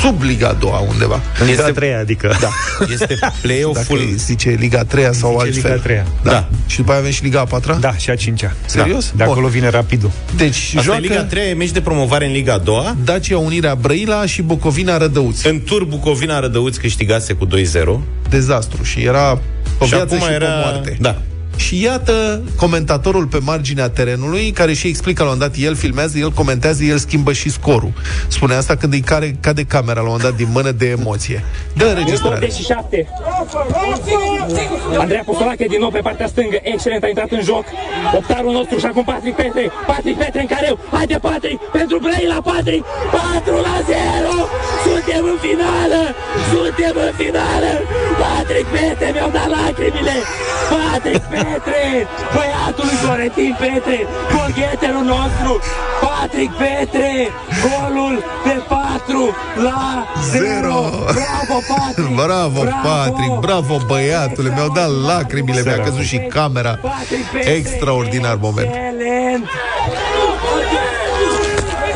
sub Liga a doua undeva. În Liga a treia, adică. Da. Este play-off-ul... Dacă zice Liga a treia sau Zice altfel. Liga a treia. Da. Da. Și după aia avem și Liga a patra? Da, și a cincea. Serios? Da. De acolo Bun. vine rapidul. Deci Asta joacă e Liga 3, e meci de promovare în Liga a doua. Dacia Unirea Brăila și Bucovina Rădăuți. În tur Bucovina Rădăuți câștigase cu 2-0. Dezastru. Și era o și viață acum și era... pe moarte. Da. Și iată comentatorul pe marginea terenului, care și explică la un moment dat, el filmează, el comentează, el schimbă și scorul. Spune asta când îi care, cade camera la un moment dat din mână de emoție. Dă înregistrare. 87. Andreea Postolache din nou pe partea stângă. Excelent, a intrat în joc. Optarul nostru și acum Patrick Petre. Patrick Petre în careu. Haide Patrick, pentru Brăila Patrick. 4 la 0. Suntem în finală. Suntem în finală. Patrick Petre mi-au dat lacrimile. Patrick Petre, băiatul lui Florentin Petre, golgheterul nostru. Patrick Petre, golul de 4 la 0. Bravo Patrick. Bravo, Patrick, bravo băiatule, mi-au dat lacrimile, mi-a căzut și camera. Extraordinar moment. Excelent!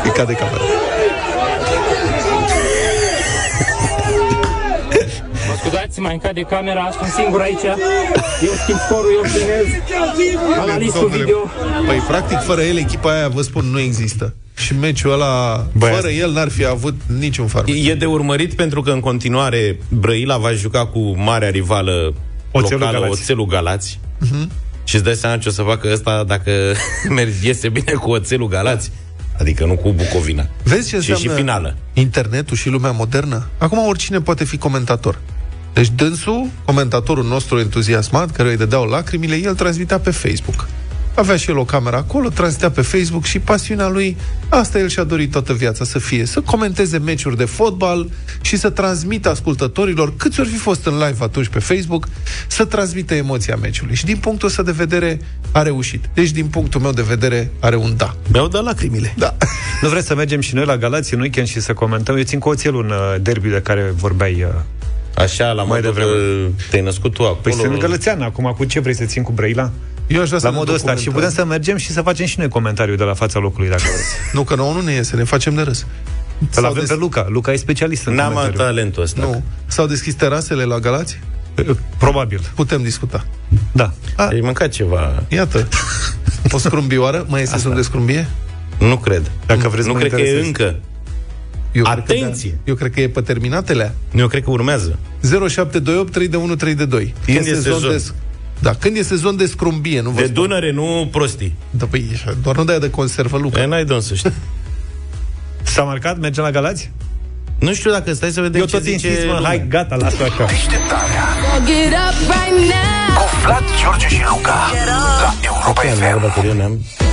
Îi cade camera. Mă scuzați, mai încade camera, sunt singur aici. Eu schimb scorul, eu filmez. Analistul Domnule, video. Păi, practic, fără el, echipa aia, vă spun, nu există. Și meciul ăla, Băi, fără el, n-ar fi avut niciun farmec. E de urmărit pentru că în continuare Brăila va juca cu marea rivală Oțelul locală, Galați. Oțelul Galați. Mhm. Și îți dai seama ce o să facă ăsta dacă mergi, iese bine cu Oțelul Galați. Adică nu cu Bucovina. Vezi ce și, înseamnă și finală. internetul și lumea modernă? Acum oricine poate fi comentator. Deci dânsul, comentatorul nostru entuziasmat, care îi dădeau lacrimile, el transmitea pe Facebook. Avea și el o cameră acolo, transmitea pe Facebook și pasiunea lui, asta el și-a dorit toată viața să fie, să comenteze meciuri de fotbal și să transmită ascultătorilor, câți ori fi fost în live atunci pe Facebook, să transmită emoția meciului. Și din punctul ăsta de vedere a reușit. Deci din punctul meu de vedere are un da. Mi-au dat lacrimile. Da. Nu vreți să mergem și noi la Galați în weekend și să comentăm? Eu țin cu oțelul în uh, derby de care vorbeai uh, Așa, la Mai mai devreme. devreme. te-ai născut tu acolo. Păi sunt gălățean acum, cu ce vrei să țin cu Brăila? Eu aș vrea să La ne modul ăsta. Și documentăm. putem să mergem și să facem și noi comentariu de la fața locului, dacă vreți. Nu, că nouă nu ne iese, ne facem de râs. Îl S-au avem des- pe Luca. Luca e specialist în N-am comentariu. talentul ăsta. Nu. S-au deschis terasele la Galați? Probabil. Putem discuta. Da. Ai mâncat ceva? Iată. O scrumbioară? Mai este sezon de scrumbie? Nu cred. Dacă vreți nu mă cred că e interesez. încă. Eu Atenție! Cred că, da. eu cred că e pe terminatele. Eu cred că urmează. 0728 321 322. Când e sezon? de... Da, când e sezon de scrumbie, nu vă De spun. Dunăre, nu prostii. Da, păi, doar nu de aia de conservă, Luca. E, n-ai de unde să știi. S-a marcat? Mergem la Galați? Nu știu dacă stai să vedem Eu ce tot zice insist, mă, lumea. hai, gata, lasă așa. Get up right now. Cu Vlad, George și Luca. La Europa FM.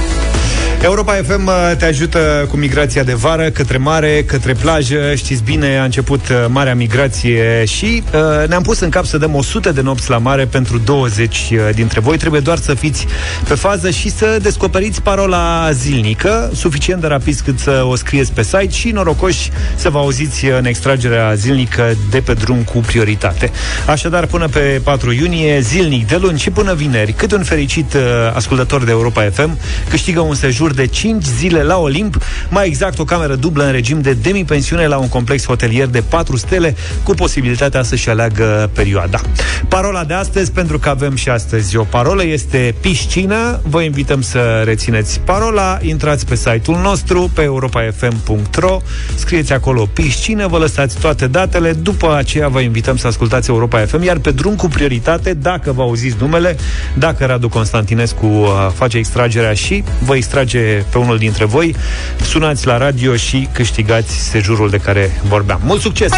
Europa FM uh, te ajută cu migrația de vară către mare, către plajă. Știți bine, a început uh, marea migrație și uh, ne-am pus în cap să dăm 100 de nopți la mare pentru 20 dintre voi. Trebuie doar să fiți pe fază și să descoperiți parola zilnică, suficient de rapid cât să o scrieți pe site și norocoși să vă auziți în extragerea zilnică de pe drum cu prioritate. Așadar, până pe 4 iunie, zilnic, de luni și până vineri, cât un fericit uh, ascultător de Europa FM câștigă un sejur de 5 zile la Olimp, mai exact o cameră dublă în regim de demi-pensiune la un complex hotelier de 4 stele, cu posibilitatea să-și aleagă perioada. Parola de astăzi, pentru că avem și astăzi o parolă, este piscină. Vă invităm să rețineți parola, intrați pe site-ul nostru, pe europafm.ro, scrieți acolo piscină, vă lăsați toate datele, după aceea vă invităm să ascultați Europa FM, iar pe drum cu prioritate, dacă vă auziți numele, dacă Radu Constantinescu uh, face extragerea și vă extrage pe unul dintre voi, sunați la radio și câștigați sejurul de care vorbeam. Mult succes!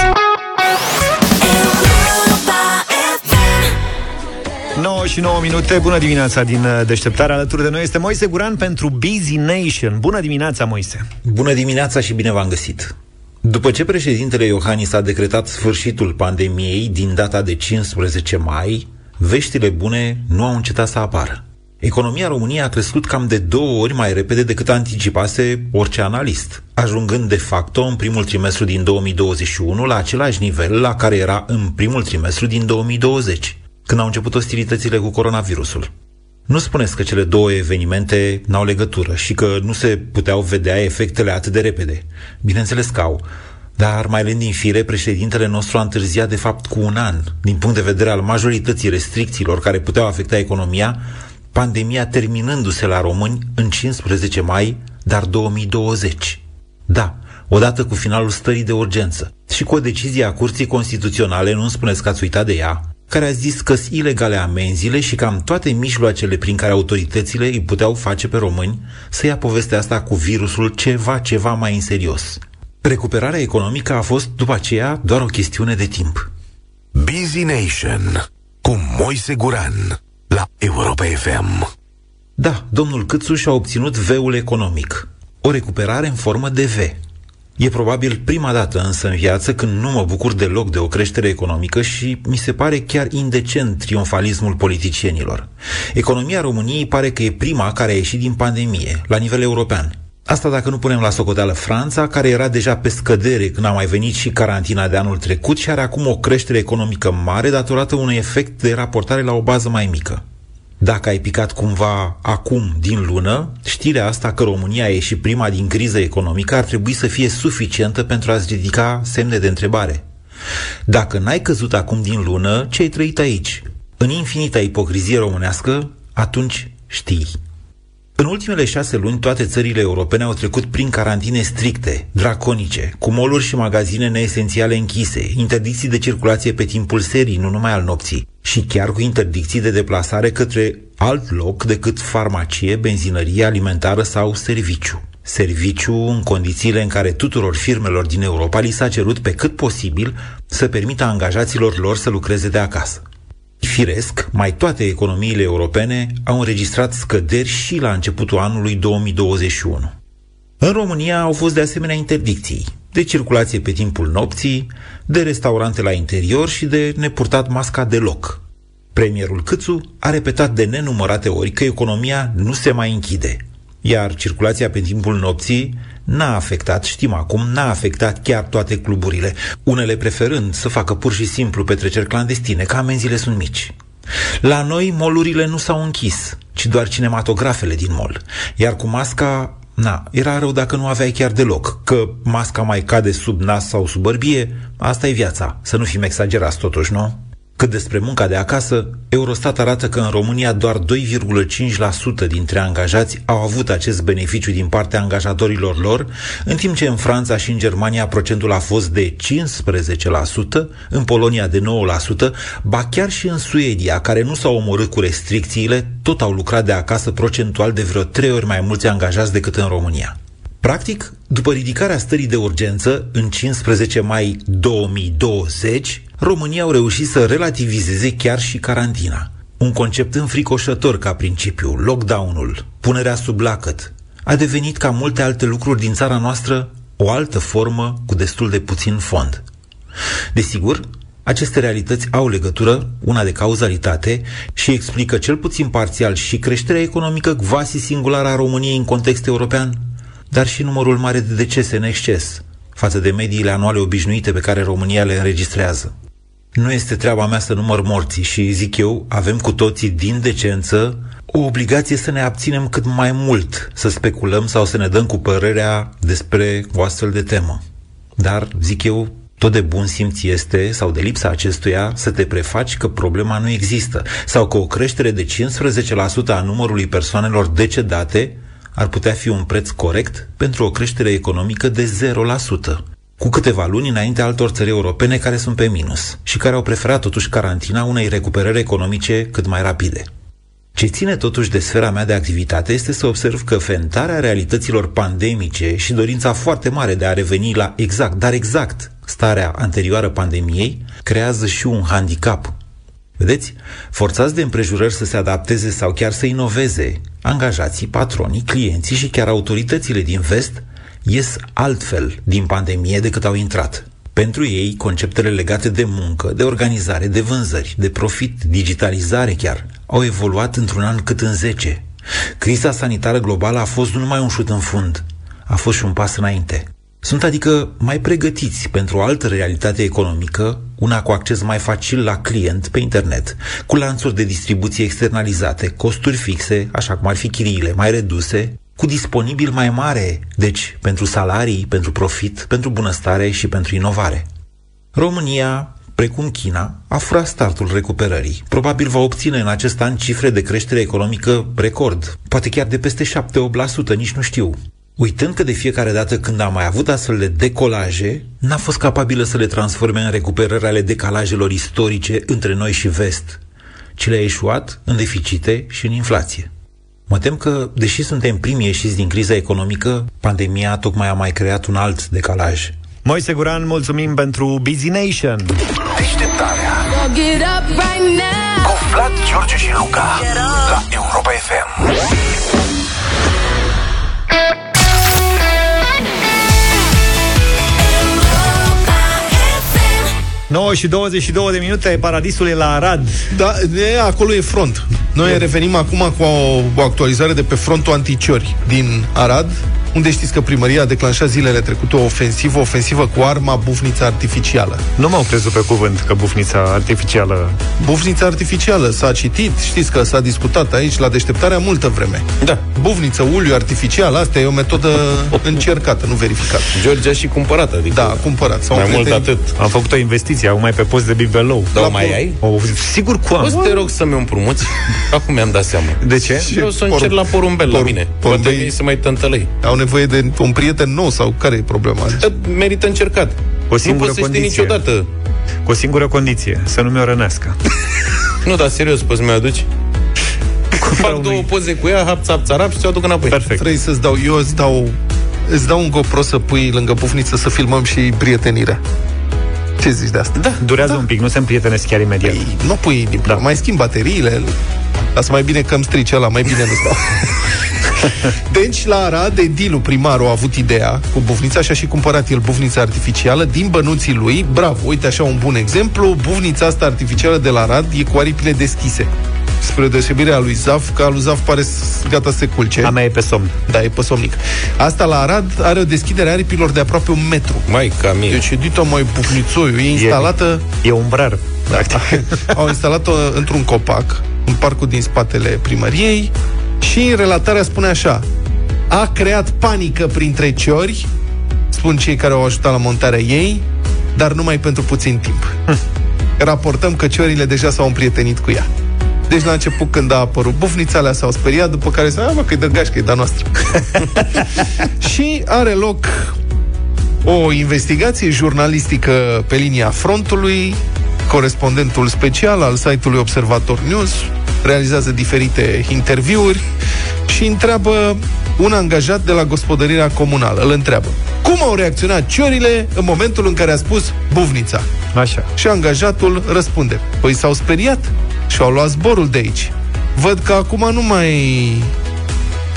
9 și 9 minute, bună dimineața din uh, deșteptare Alături de noi este Moise Guran pentru Busy Nation Bună dimineața, Moise Bună dimineața și bine v-am găsit! După ce președintele Iohannis a decretat sfârșitul pandemiei din data de 15 mai, veștile bune nu au încetat să apară. Economia României a crescut cam de două ori mai repede decât anticipase orice analist, ajungând de facto în primul trimestru din 2021 la același nivel la care era în primul trimestru din 2020, când au început ostilitățile cu coronavirusul. Nu spuneți că cele două evenimente n-au legătură și că nu se puteau vedea efectele atât de repede. Bineînțeles că au. Dar mai alen din fire, președintele nostru a întârziat de fapt cu un an, din punct de vedere al majorității restricțiilor care puteau afecta economia, pandemia terminându-se la români în 15 mai, dar 2020. Da, odată cu finalul stării de urgență și cu o decizie a Curții Constituționale, nu spuneți că ați uitat de ea, care a zis că sunt ilegale amenziile și cam toate mijloacele prin care autoritățile îi puteau face pe români să ia povestea asta cu virusul ceva, ceva mai în serios. Recuperarea economică a fost după aceea doar o chestiune de timp. Busy Nation cu Moise Guran la Europa FM. Da, domnul Câțu și-a obținut V-ul economic. O recuperare în formă de V. E probabil prima dată însă în viață când nu mă bucur deloc de o creștere economică și mi se pare chiar indecent triumfalismul politicienilor. Economia României pare că e prima care a ieșit din pandemie, la nivel european. Asta dacă nu punem la socoteală Franța, care era deja pe scădere când a mai venit și carantina de anul trecut și are acum o creștere economică mare datorată unui efect de raportare la o bază mai mică. Dacă ai picat cumva acum din lună, știrea asta că România a ieșit prima din criză economică ar trebui să fie suficientă pentru a-ți ridica semne de întrebare. Dacă n-ai căzut acum din lună, ce ai trăit aici? În infinita ipocrizie românească, atunci știi. În ultimele șase luni, toate țările europene au trecut prin carantine stricte, draconice, cu moluri și magazine neesențiale închise, interdicții de circulație pe timpul serii, nu numai al nopții, și chiar cu interdicții de deplasare către alt loc decât farmacie, benzinărie alimentară sau serviciu. Serviciu în condițiile în care tuturor firmelor din Europa li s-a cerut pe cât posibil să permită angajaților lor să lucreze de acasă. Firesc, mai toate economiile europene au înregistrat scăderi și la începutul anului 2021. În România au fost de asemenea interdicții de circulație pe timpul nopții, de restaurante la interior și de nepurtat masca deloc. Premierul Câțu a repetat de nenumărate ori că economia nu se mai închide, iar circulația pe timpul nopții n-a afectat, știm acum, n-a afectat chiar toate cluburile, unele preferând să facă pur și simplu petreceri clandestine, că amenziile sunt mici. La noi, molurile nu s-au închis, ci doar cinematografele din mol. Iar cu masca, na, era rău dacă nu aveai chiar deloc, că masca mai cade sub nas sau sub bărbie, asta e viața, să nu fim exagerați totuși, nu? Cât despre munca de acasă, Eurostat arată că în România doar 2,5% dintre angajați au avut acest beneficiu din partea angajatorilor lor, în timp ce în Franța și în Germania procentul a fost de 15%, în Polonia de 9%, ba chiar și în Suedia, care nu s-au omorât cu restricțiile, tot au lucrat de acasă procentual de vreo trei ori mai mulți angajați decât în România. Practic, după ridicarea stării de urgență în 15 mai 2020, România au reușit să relativizeze chiar și carantina. Un concept înfricoșător ca principiu, lockdown-ul, punerea sub lacăt, a devenit ca multe alte lucruri din țara noastră o altă formă cu destul de puțin fond. Desigur, aceste realități au legătură, una de cauzalitate, și explică cel puțin parțial și creșterea economică quasi singulară a României în context european, dar și numărul mare de decese în exces față de mediile anuale obișnuite pe care România le înregistrează. Nu este treaba mea să număr morții și, zic eu, avem cu toții, din decență, o obligație să ne abținem cât mai mult să speculăm sau să ne dăm cu părerea despre o astfel de temă. Dar, zic eu, tot de bun simț este, sau de lipsa acestuia, să te prefaci că problema nu există, sau că o creștere de 15% a numărului persoanelor decedate ar putea fi un preț corect pentru o creștere economică de 0%, cu câteva luni înainte altor țări europene care sunt pe minus și care au preferat totuși carantina unei recuperări economice cât mai rapide. Ce ține totuși de sfera mea de activitate este să observ că fentarea realităților pandemice și dorința foarte mare de a reveni la exact, dar exact, starea anterioară pandemiei, creează și un handicap Vedeți? Forțați de împrejurări să se adapteze sau chiar să inoveze, angajații, patronii, clienții și chiar autoritățile din vest ies altfel din pandemie decât au intrat. Pentru ei, conceptele legate de muncă, de organizare, de vânzări, de profit, digitalizare chiar, au evoluat într-un an cât în zece. Criza sanitară globală a fost nu numai un șut în fund, a fost și un pas înainte. Sunt adică mai pregătiți pentru o altă realitate economică, una cu acces mai facil la client pe internet, cu lanțuri de distribuție externalizate, costuri fixe, așa cum ar fi chiriile, mai reduse, cu disponibil mai mare, deci pentru salarii, pentru profit, pentru bunăstare și pentru inovare. România, precum China, a furat startul recuperării. Probabil va obține în acest an cifre de creștere economică record, poate chiar de peste 7-8%, nici nu știu. Uitând că de fiecare dată când a mai avut astfel de decolaje, n-a fost capabilă să le transforme în recuperări ale decalajelor istorice între noi și vest, ci le-a eșuat în deficite și în inflație. Mă tem că, deși suntem primii ieșiți din criza economică, pandemia tocmai a mai creat un alt decalaj. Moise Guran, mulțumim pentru Busy Nation. Deșteptarea Get up right now. cu Vlad, George și Luca la Europa FM. 9 și 22 de minute, paradisul e la Arad. Da, e, acolo e front. Noi revenim acum cu o, o actualizare de pe frontul anticiori din Arad, unde știți că primăria a declanșat zilele trecute o ofensivă, o ofensivă cu arma bufnița artificială. Nu m-au crezut pe cuvânt că bufnița artificială... Bufnița artificială s-a citit, știți că s-a discutat aici la deșteptarea multă vreme. Da. Bufniță, uliu artificial, asta e o metodă încercată, nu verificată. George a și cumpărat, adică... Da, a cumpărat. Sau Mai un mult prieten- atât. Am făcut o investiție, acum mai pe post de bibelou. Da, mai ai? O, sigur cu Poți să am. te rog să-mi împrumuți? Acum mi-am dat seama. De ce? Vreau să încerc la porumbel la mine. Poate porumbei- mi se mai tântălăi. Au nevoie de un prieten nou sau care e problema? Da, Merită încercat. O Nu singură poți să știi condiție. niciodată. Cu o singură condiție, să nu mi-o rănească. Nu, dar serios, poți să-mi aduci? Fac unui- două poze cu ea, hap, țap, țarap și ți-o aduc înapoi. Perfect. Vrei să-ți dau, eu îți dau, îți dau un GoPro să pui lângă bufniță să filmăm și prietenirea. Ce zici de asta? Da. Durează un pic, nu se împrietenesc chiar imediat. Păi, nu pui din Da. da. mai schimb bateriile, lasă mai bine că îmi strici ăla, mai bine nu stau. deci, la Arad, edilul primarul a avut ideea cu bufnița și a și cumpărat el bufnița artificială din bănuții lui. Bravo, uite așa un bun exemplu. Bufnița asta artificială de la Arad e cu aripile deschise. Spre deosebire a lui Zaf, că a lui Zaf pare s- gata să se culce. A mea e pe somn. Da, e pe somnic. Asta la Arad are o deschidere a aripilor de aproape un metru. Mai ca mine. Deci e dita mai bufnițoiu. E instalată... E umbrar, practic. Au instalat-o într-un copac, în parcul din spatele primăriei și relatarea spune așa a creat panică printre ciori, spun cei care au ajutat la montarea ei, dar numai pentru puțin timp. Raportăm că ciorile deja s-au împrietenit cu ea. Deci la început când a apărut bufnița alea s-au speriat, după care s-a mă că e de gașcă, e de-a noastră. și are loc o investigație jurnalistică pe linia frontului, corespondentul special al site-ului Observator News realizează diferite interviuri și întreabă un angajat de la gospodărirea comunală. Îl întreabă, cum au reacționat ciorile în momentul în care a spus buvnița? Așa. Și angajatul răspunde, păi s-au speriat și au luat zborul de aici. Văd că acum nu mai...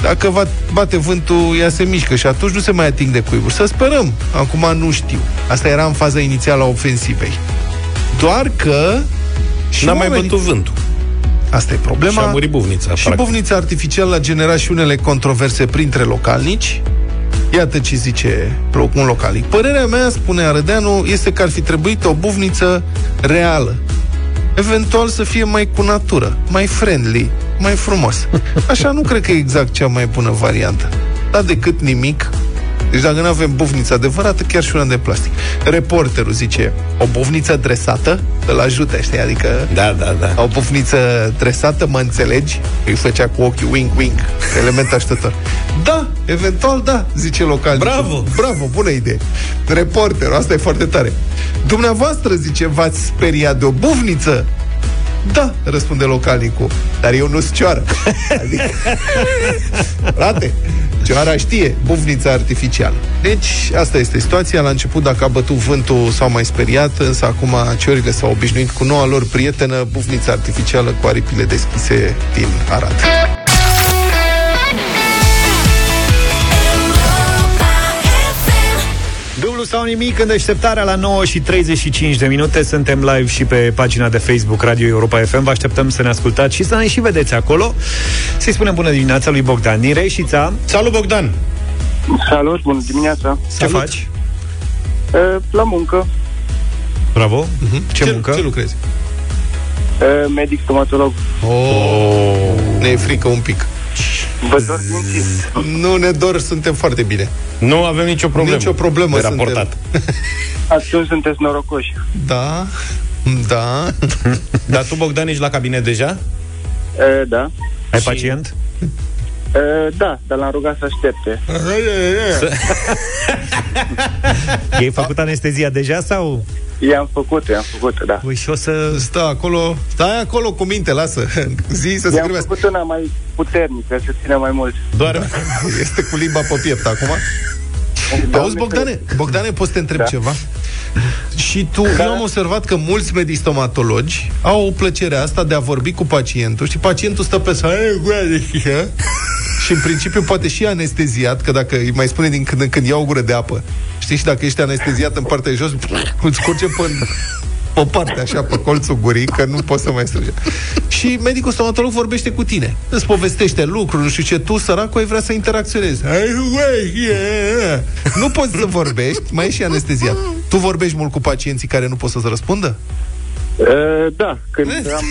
Dacă va bate vântul, ea se mișcă și atunci nu se mai ating de cuiburi. Să sperăm. Acum nu știu. Asta era în faza inițială a ofensivei. Doar că... și N-a mai oamenii- bătut vântul. Asta e problema. Și a murit buvnița, Și practic. buvnița artificială a generat și unele controverse printre localnici. Iată ce zice lo- un localnic. Părerea mea, spune Arădeanu, este că ar fi trebuit o buvniță reală. Eventual să fie mai cu natură, mai friendly, mai frumos. Așa nu cred că e exact cea mai bună variantă. Dar decât nimic, deci dacă nu avem bufniță adevărată, chiar și una de plastic. Reporterul zice, o bufniță dresată îl ajută, știi? Adică Da, da, da. o bufniță dresată, mă înțelegi? Îi făcea cu ochii wink-wink, element așteptător. Da, eventual da, zice local. Bravo! Bravo, bună idee. Reporterul, asta e foarte tare. Dumneavoastră, zice, v-ați speriat de o bufniță? Da, răspunde localnicul, dar eu nu-s cioară. Adică, frate, cioara știe, bufnița artificială. Deci, asta este situația. La început, dacă a bătut vântul, s-au mai speriat, însă acum ciorile s-au obișnuit cu noua lor prietenă, bufnița artificială cu aripile deschise din Arad. Sau nimic în deșteptarea la 9 și 35 de minute. Suntem live și pe pagina de Facebook Radio Europa FM. Vă așteptăm să ne ascultați și să ne și vedeți acolo. Să-i spunem bună dimineața lui Bogdan din Reșița. Salut, Bogdan! Salut, bună dimineața. Ce faci? Uh, la muncă, Bravo. Ce, muncă? Ce lucrezi? uh, medic stomatolog. Oh, ne e frică un pic. Vă dor mințiți. Nu ne dor, suntem foarte bine. Nu avem nicio problemă. Nicio problemă de suntem. raportat. Atunci sunteți norocoși. Da, da. Dar tu, Bogdan, ești la cabinet deja? Uh, da. Ai pacient? Uh, da, dar l-am rugat să aștepte. Ei făcut anestezia deja sau? I-am făcut, i-am făcut, da. Păi și o să... Stă acolo, stai acolo cu minte, lasă. Zi să se I-am grăbească. făcut una mai puternică, să țină mai mult. Doar... Este cu limba pe piept acum. Auzi, Bogdane, Bogdane, poți să te întreb Da. ceva? Și tu, eu am observat că mulți medistomatologi au o plăcere asta de a vorbi cu pacientul și pacientul stă pe sală și în principiu poate și anesteziat, că dacă îi mai spune din când în când ia o gură de apă, știi, și dacă ești anesteziat în partea de jos, îți curge pe o parte așa pe colțul gurii, că nu poți să mai strânge. Și medicul stomatolog vorbește cu tine. Îți povestește lucruri, nu știu ce, tu, săracul, ai vrea să interacționezi. Ai, uai, yeah. Nu poți să vorbești, mai ești și anesteziat. Tu vorbești mult cu pacienții care nu pot să-ți răspundă? Uh, da, când am...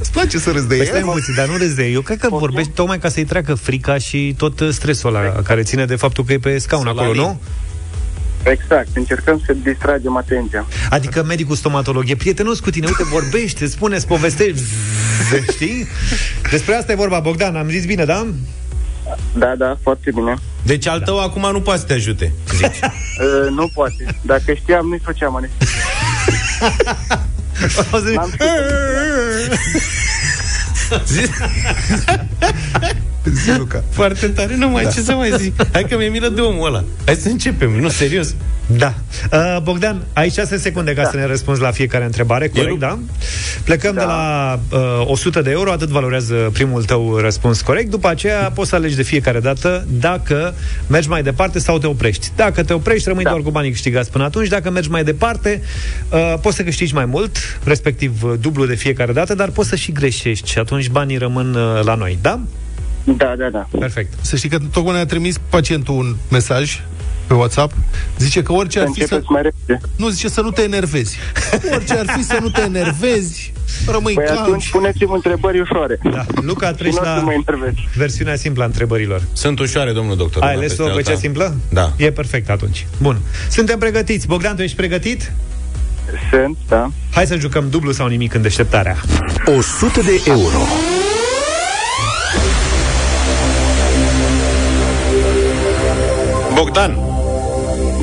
Îți place să râzi de Păi stai el? puțin, dar nu râzi de Eu cred că vorbești tocmai ca să-i treacă frica și tot uh, stresul ăla care ține de faptul că e pe scaun acolo, nu? Exact, încercăm să distragem atenția. Adică medicul stomatolog e prietenos cu tine, uite, vorbește, spune, îți povestești, zzz, știi? Despre asta e vorba, Bogdan, am zis bine, da? Da, da, foarte bine. Deci al tău acum nu poate să te ajute, zici. Uh, nu poate. Dacă știam, nu-i făceam anestezie. O să- N-am Zi, Luca. Foarte tare, nu mai Da. ce să mai zic. Hai că mi-e milă de omul ăla. Hai să începem, nu, serios. Da. Uh, Bogdan, ai 6 secunde ca da. să ne răspunzi la fiecare întrebare, corect, Eu- da? Plecăm da. de la uh, 100 de euro, atât valorează primul tău răspuns corect. După aceea poți să alegi de fiecare dată dacă mergi mai departe sau te oprești. Dacă te oprești, rămâi da. doar cu banii câștigați până atunci. Dacă mergi mai departe, uh, poți să câștigi mai mult, respectiv uh, dublu de fiecare dată, dar poți să și greșești și atunci banii rămân uh, la noi, da? Da, da, da. Perfect. Să știi că tocmai ne-a trimis pacientul un mesaj pe WhatsApp. Zice că orice ar fi să... Începeți mai repede. Nu, zice să nu te enervezi. Orice ar fi să nu te enervezi, rămâi Păi calm. atunci puneți-mi întrebări ușoare. Da. Luca, treci Și nu o să la mă enervez. versiunea simplă a întrebărilor. Sunt ușoare, domnul doctor. Ai una ales-o peste pe cea alta. simplă? Da. E perfect atunci. Bun. Suntem pregătiți. Bogdan, tu ești pregătit? Sunt, da. Hai să jucăm dublu sau nimic în deșteptarea. 100 de euro. Bogdan,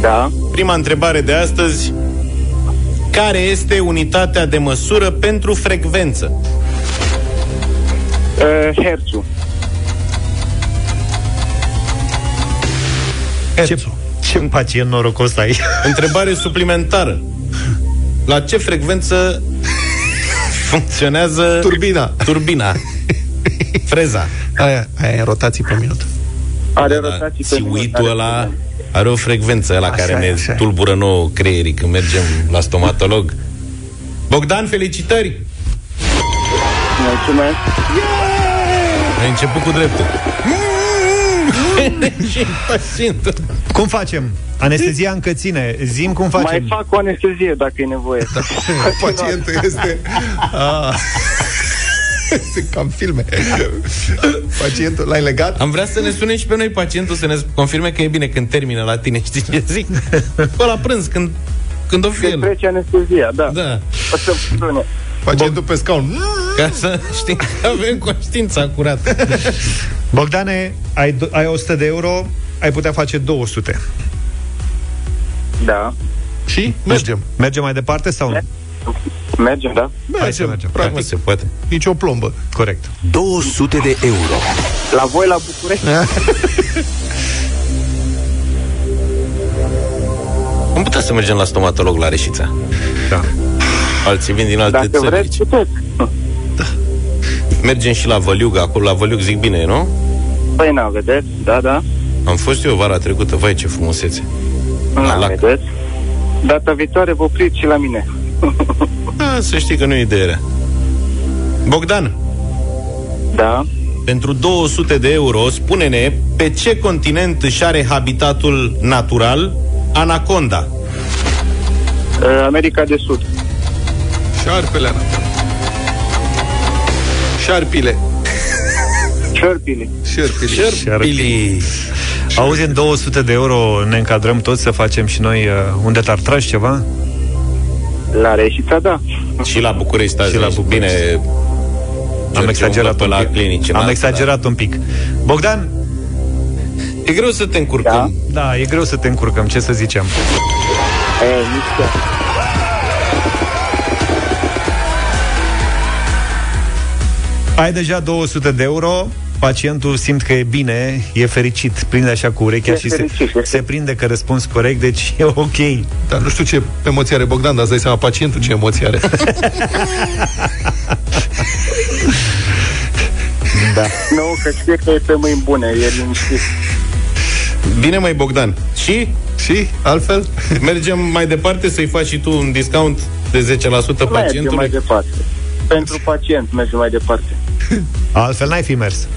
Da. prima întrebare de astăzi. Care este unitatea de măsură pentru frecvență? Uh, Herțul. Ce, ce pacient norocos ai? Întrebare suplimentară. La ce frecvență funcționează Turbina. turbina? Freza. Aia, aia e în rotații pe minut. Are Da, rotații pe minut, Țiuitul are ăla probleme. are o frecvență la Așa care e, ne așa e. tulbură nouă creierii când mergem la stomatolog. Bogdan, felicitări! Mulțumesc. Ai început cu dreptul. Și pacientul. Cum facem? Anestezia încă ține. Zim cum facem. Mai fac o anestezie dacă e nevoie. Pacientul este... Ah. Este cam filme. Pacientul, l-ai legat? Am vrea să ne sune și pe noi pacientul să ne confirme că e bine când termină la tine, știi ce zic? Pe la prânz, când, când o fi Când el. trece anestezia, da. Da, O să sune. Pacientul pe scaun. ca să știm că avem conștiința curată. Bogdane, ai, do- ai 100 de euro, ai putea face 200. Da. Și mergem. Mergem mai departe sau nu? Mergem, da? Hai să mergem. Nu Practic, se poate. nici o plombă. Corect. 200 de euro. La voi la București? Cum putea să mergem la stomatolog la Reșița? Da. Alții vin din alte Dacă țări. vreți, puteți. Mergem și la Văliug, acolo la Văliug zic bine, nu? Păi na, vedeți? Da, da. Am fost eu vara trecută, vai ce frumusețe. Na, vedeți? Data viitoare vă opriți și la mine. A, să știi că nu e idee rea. Bogdan. Da. Pentru 200 de euro, spune-ne pe ce continent își are habitatul natural anaconda? Uh, America de Sud. Șarpele, Ana. Șarpile. Șarpile. Șarpile. Șarpili. Auzi, în 200 de euro ne încadrăm toți să facem și noi uh, un detartraj ceva? La Reșița, da. Și la București, Și la București. Bine, Am exagerat pe un la pic. clinice. Am na, exagerat un pic. Bogdan? E greu să te încurcăm. Da, e greu să te încurcăm, ce să zicem. E, nici chiar. Ai deja 200 de euro, pacientul simt că e bine, e fericit, prinde așa cu urechea E și se, fericit, este. se prinde că răspunzi corect, deci e ok. Dar nu știu ce emoție are Bogdan, dar îți dai seama pacientul ce emoție are. da. Nu, că știe că e pe mâini bune, e liniștit. Bine, mai Bogdan. Și? Și? Altfel? Mergem mai departe să-i faci și tu un discount de 10% Mergem mai pacientului? departe. Pentru pacient mergem mai departe. Altfel n-ai fi mers.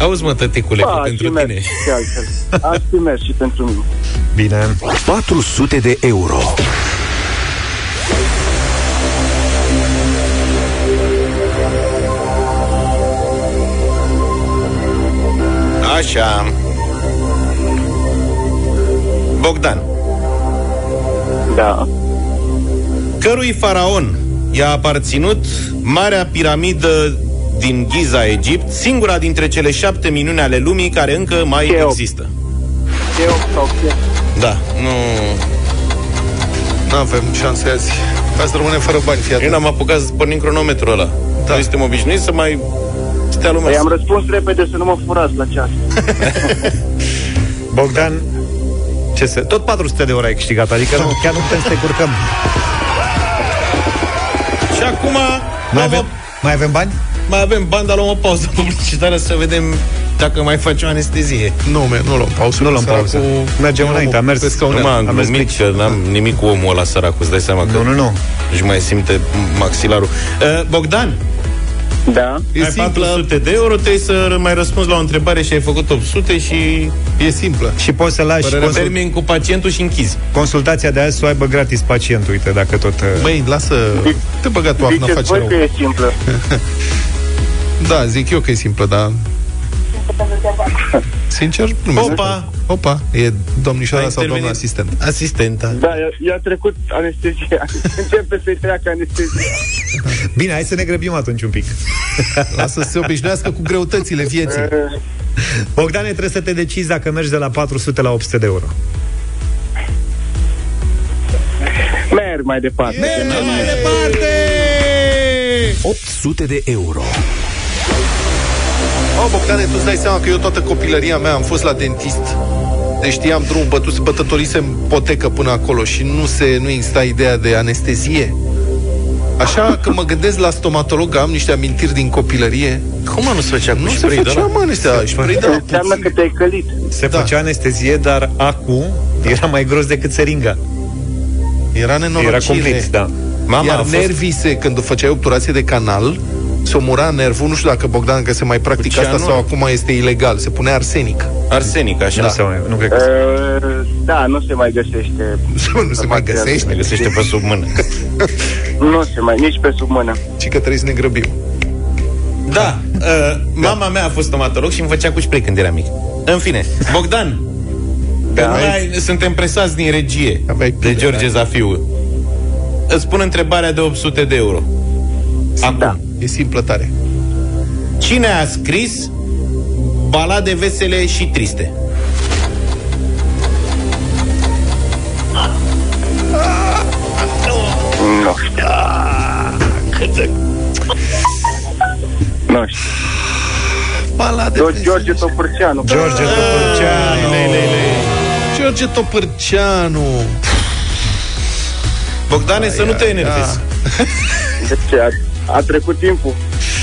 Auzi, mă, tăticule, că Ba, pentru și merg tine. și altfel. Aș fi mers și pentru mine. Bine. 400 de euro. Așa. Bogdan. Da. Cărui faraon i-a aparținut Marea Piramidă din Giza, Egipt, singura dintre cele șapte minuni ale lumii care încă mai Cheops. există. Eu sau ce? Da, nu... Nu avem șanse azi. Azi rămâne fără bani, fii Eu atent. n-am apucat să pornim cronometrul ăla. Da. Noi suntem obișnuiți să mai stea lumea. Păi am răspuns repede să nu mă furați la ceas. Bogdan, ce se... Tot 400 de euro ai câștigat, adică nu, chiar nu putem să te curcăm. Și acum Mai luăm avem, mai avem bani? O, mai avem bani, dar luăm o pauză publicitară să vedem dacă mai face o anestezie. Nu, me, nu luăm pauză. Nu luăm Săracul- pauză. Mergem Eu înainte, am mers. pe scaunel. Nu m-am am mers glumit că n-am nimic cu omul ăla sărac, îți dai seama că Nu, nu, nu. își mai simte maxilarul. Uh, Bogdan, Da. E ai simplă, 400 de euro, trebuie să mai răspunzi la o întrebare și ai făcut 800 și e simplă. Și poți să lași Părerea consul- termin cu pacientul și închizi. consultația de azi să o aibă gratis pacientul, uite, dacă tot... uh, Băi, lasă, te băga tu, nu Ziceți face voi rău. că e simplă. Da, zic eu că e simplă, dar... Sincer, nu mi Opa! Opa, e domnișoara A sau doamna intervenit. asistent. Asistenta. Da, i-a- i-a trecut anestezia. Începe să-i treacă anestezia. Bine, hai să ne grăbim atunci un pic. Lasă să se obișnuiască cu greutățile vieții. Bogdane, trebuie să te decizi dacă mergi de la 400 la 800 de euro. Merg mai departe. Mergem mai departe! 800 de euro. Oh, Bogdane, tu îți dai seama că eu toată copilăria mea am fost la dentist. Deci știam drum bătut, bătătorisem potecă până acolo și nu se nu exista ideea de anestezie. Așa că mă gândesc la stomatolog, am niște amintiri din copilărie. Cum mă nu se făcea cu Nu se spray de făcea, ăla? mă, anestesia. Spray de la Înseamnă că te-ai călit. Se Da. făcea anestezie, dar acum era mai gros decât seringa. Era nenorocire. Era cumplit, da. Mama Iar a fost... nervii se, când făceai obturație de canal, se omura nervul, nu știu dacă Bogdan că se mai practică Cu asta cianură. sau acum este ilegal, se pune arsenic. Arsenic, așa. Nu, se mai, nu cred că... Uh, Da, nu se mai găsește. nu se mai găsește, Se găsește pe sub mână. Nu se mai, nici pe sub mână. ci că trebuie să ne grăbim. Da, uh, mama mea a fost stomatolog și îmi făcea cu spray când eram mic. În fine, Bogdan, da, noi suntem presați din regie Aveai de pile, George da. Zafiu. Îți pun întrebarea de 800 de euro. Acum, Da. E simplă tare. cine a scris balade vesele și triste? Nu știu. Nu știu. Balade George, George Topârceanu. George Topârceanu. Lei, lei, lei. George Topârceanu. Bogdane, să nu te enervezi. Deci a, a trecut timpul.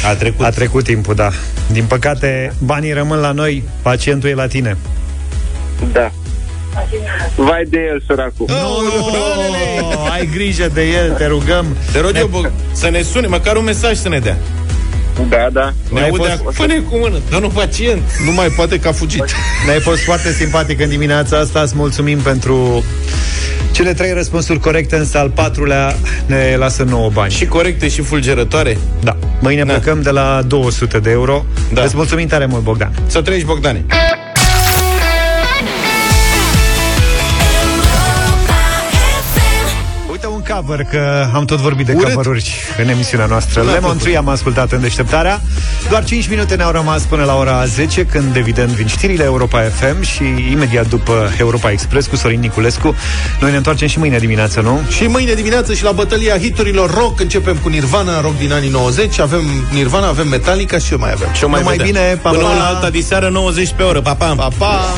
A trecut. A trecut timpul, da. Din păcate, banii rămân la noi, pacientul e la tine. Da. Vai de el, săracul. Oh, ai grijă de el, te rugăm. Te rog eu, bă, să ne sune, măcar un mesaj să ne dea. Da, da. Ne Ai aude, fost- fă cu mână, dar nu pacient. Nu mai poate că a fugit. Ne-ai fost foarte simpatic în dimineața asta Îți mulțumim pentru cele trei răspunsuri corecte Însă al patrulea ne lasă 9 bani Și corecte și fulgerătoare. Da, mâine Da. plecăm de la 200 de euro Da. Îți mulțumim tare mult, Bogdan Să trăiești, Bogdane. Cover, că am tot vorbit de Urât. cover-uri în emisiunea noastră. Nu a Lemon plăcut. Tree am ascultat în deșteptarea. Doar 5 minute ne-au rămas până la ora 10, când evident vin știrile Europa FM și imediat după Europa Express cu Sorin Niculescu. Noi ne întoarcem și mâine dimineață, nu? Și mâine dimineață și la bătălia hiturilor rock începem cu Nirvana, rock din anii 90. Avem Nirvana, avem Metallica și eu mai avem. Și o mai Numai vedem. bine, pa, Până pa. la alta diseară, 90 pe oră. Pa, pa! Pa, pa!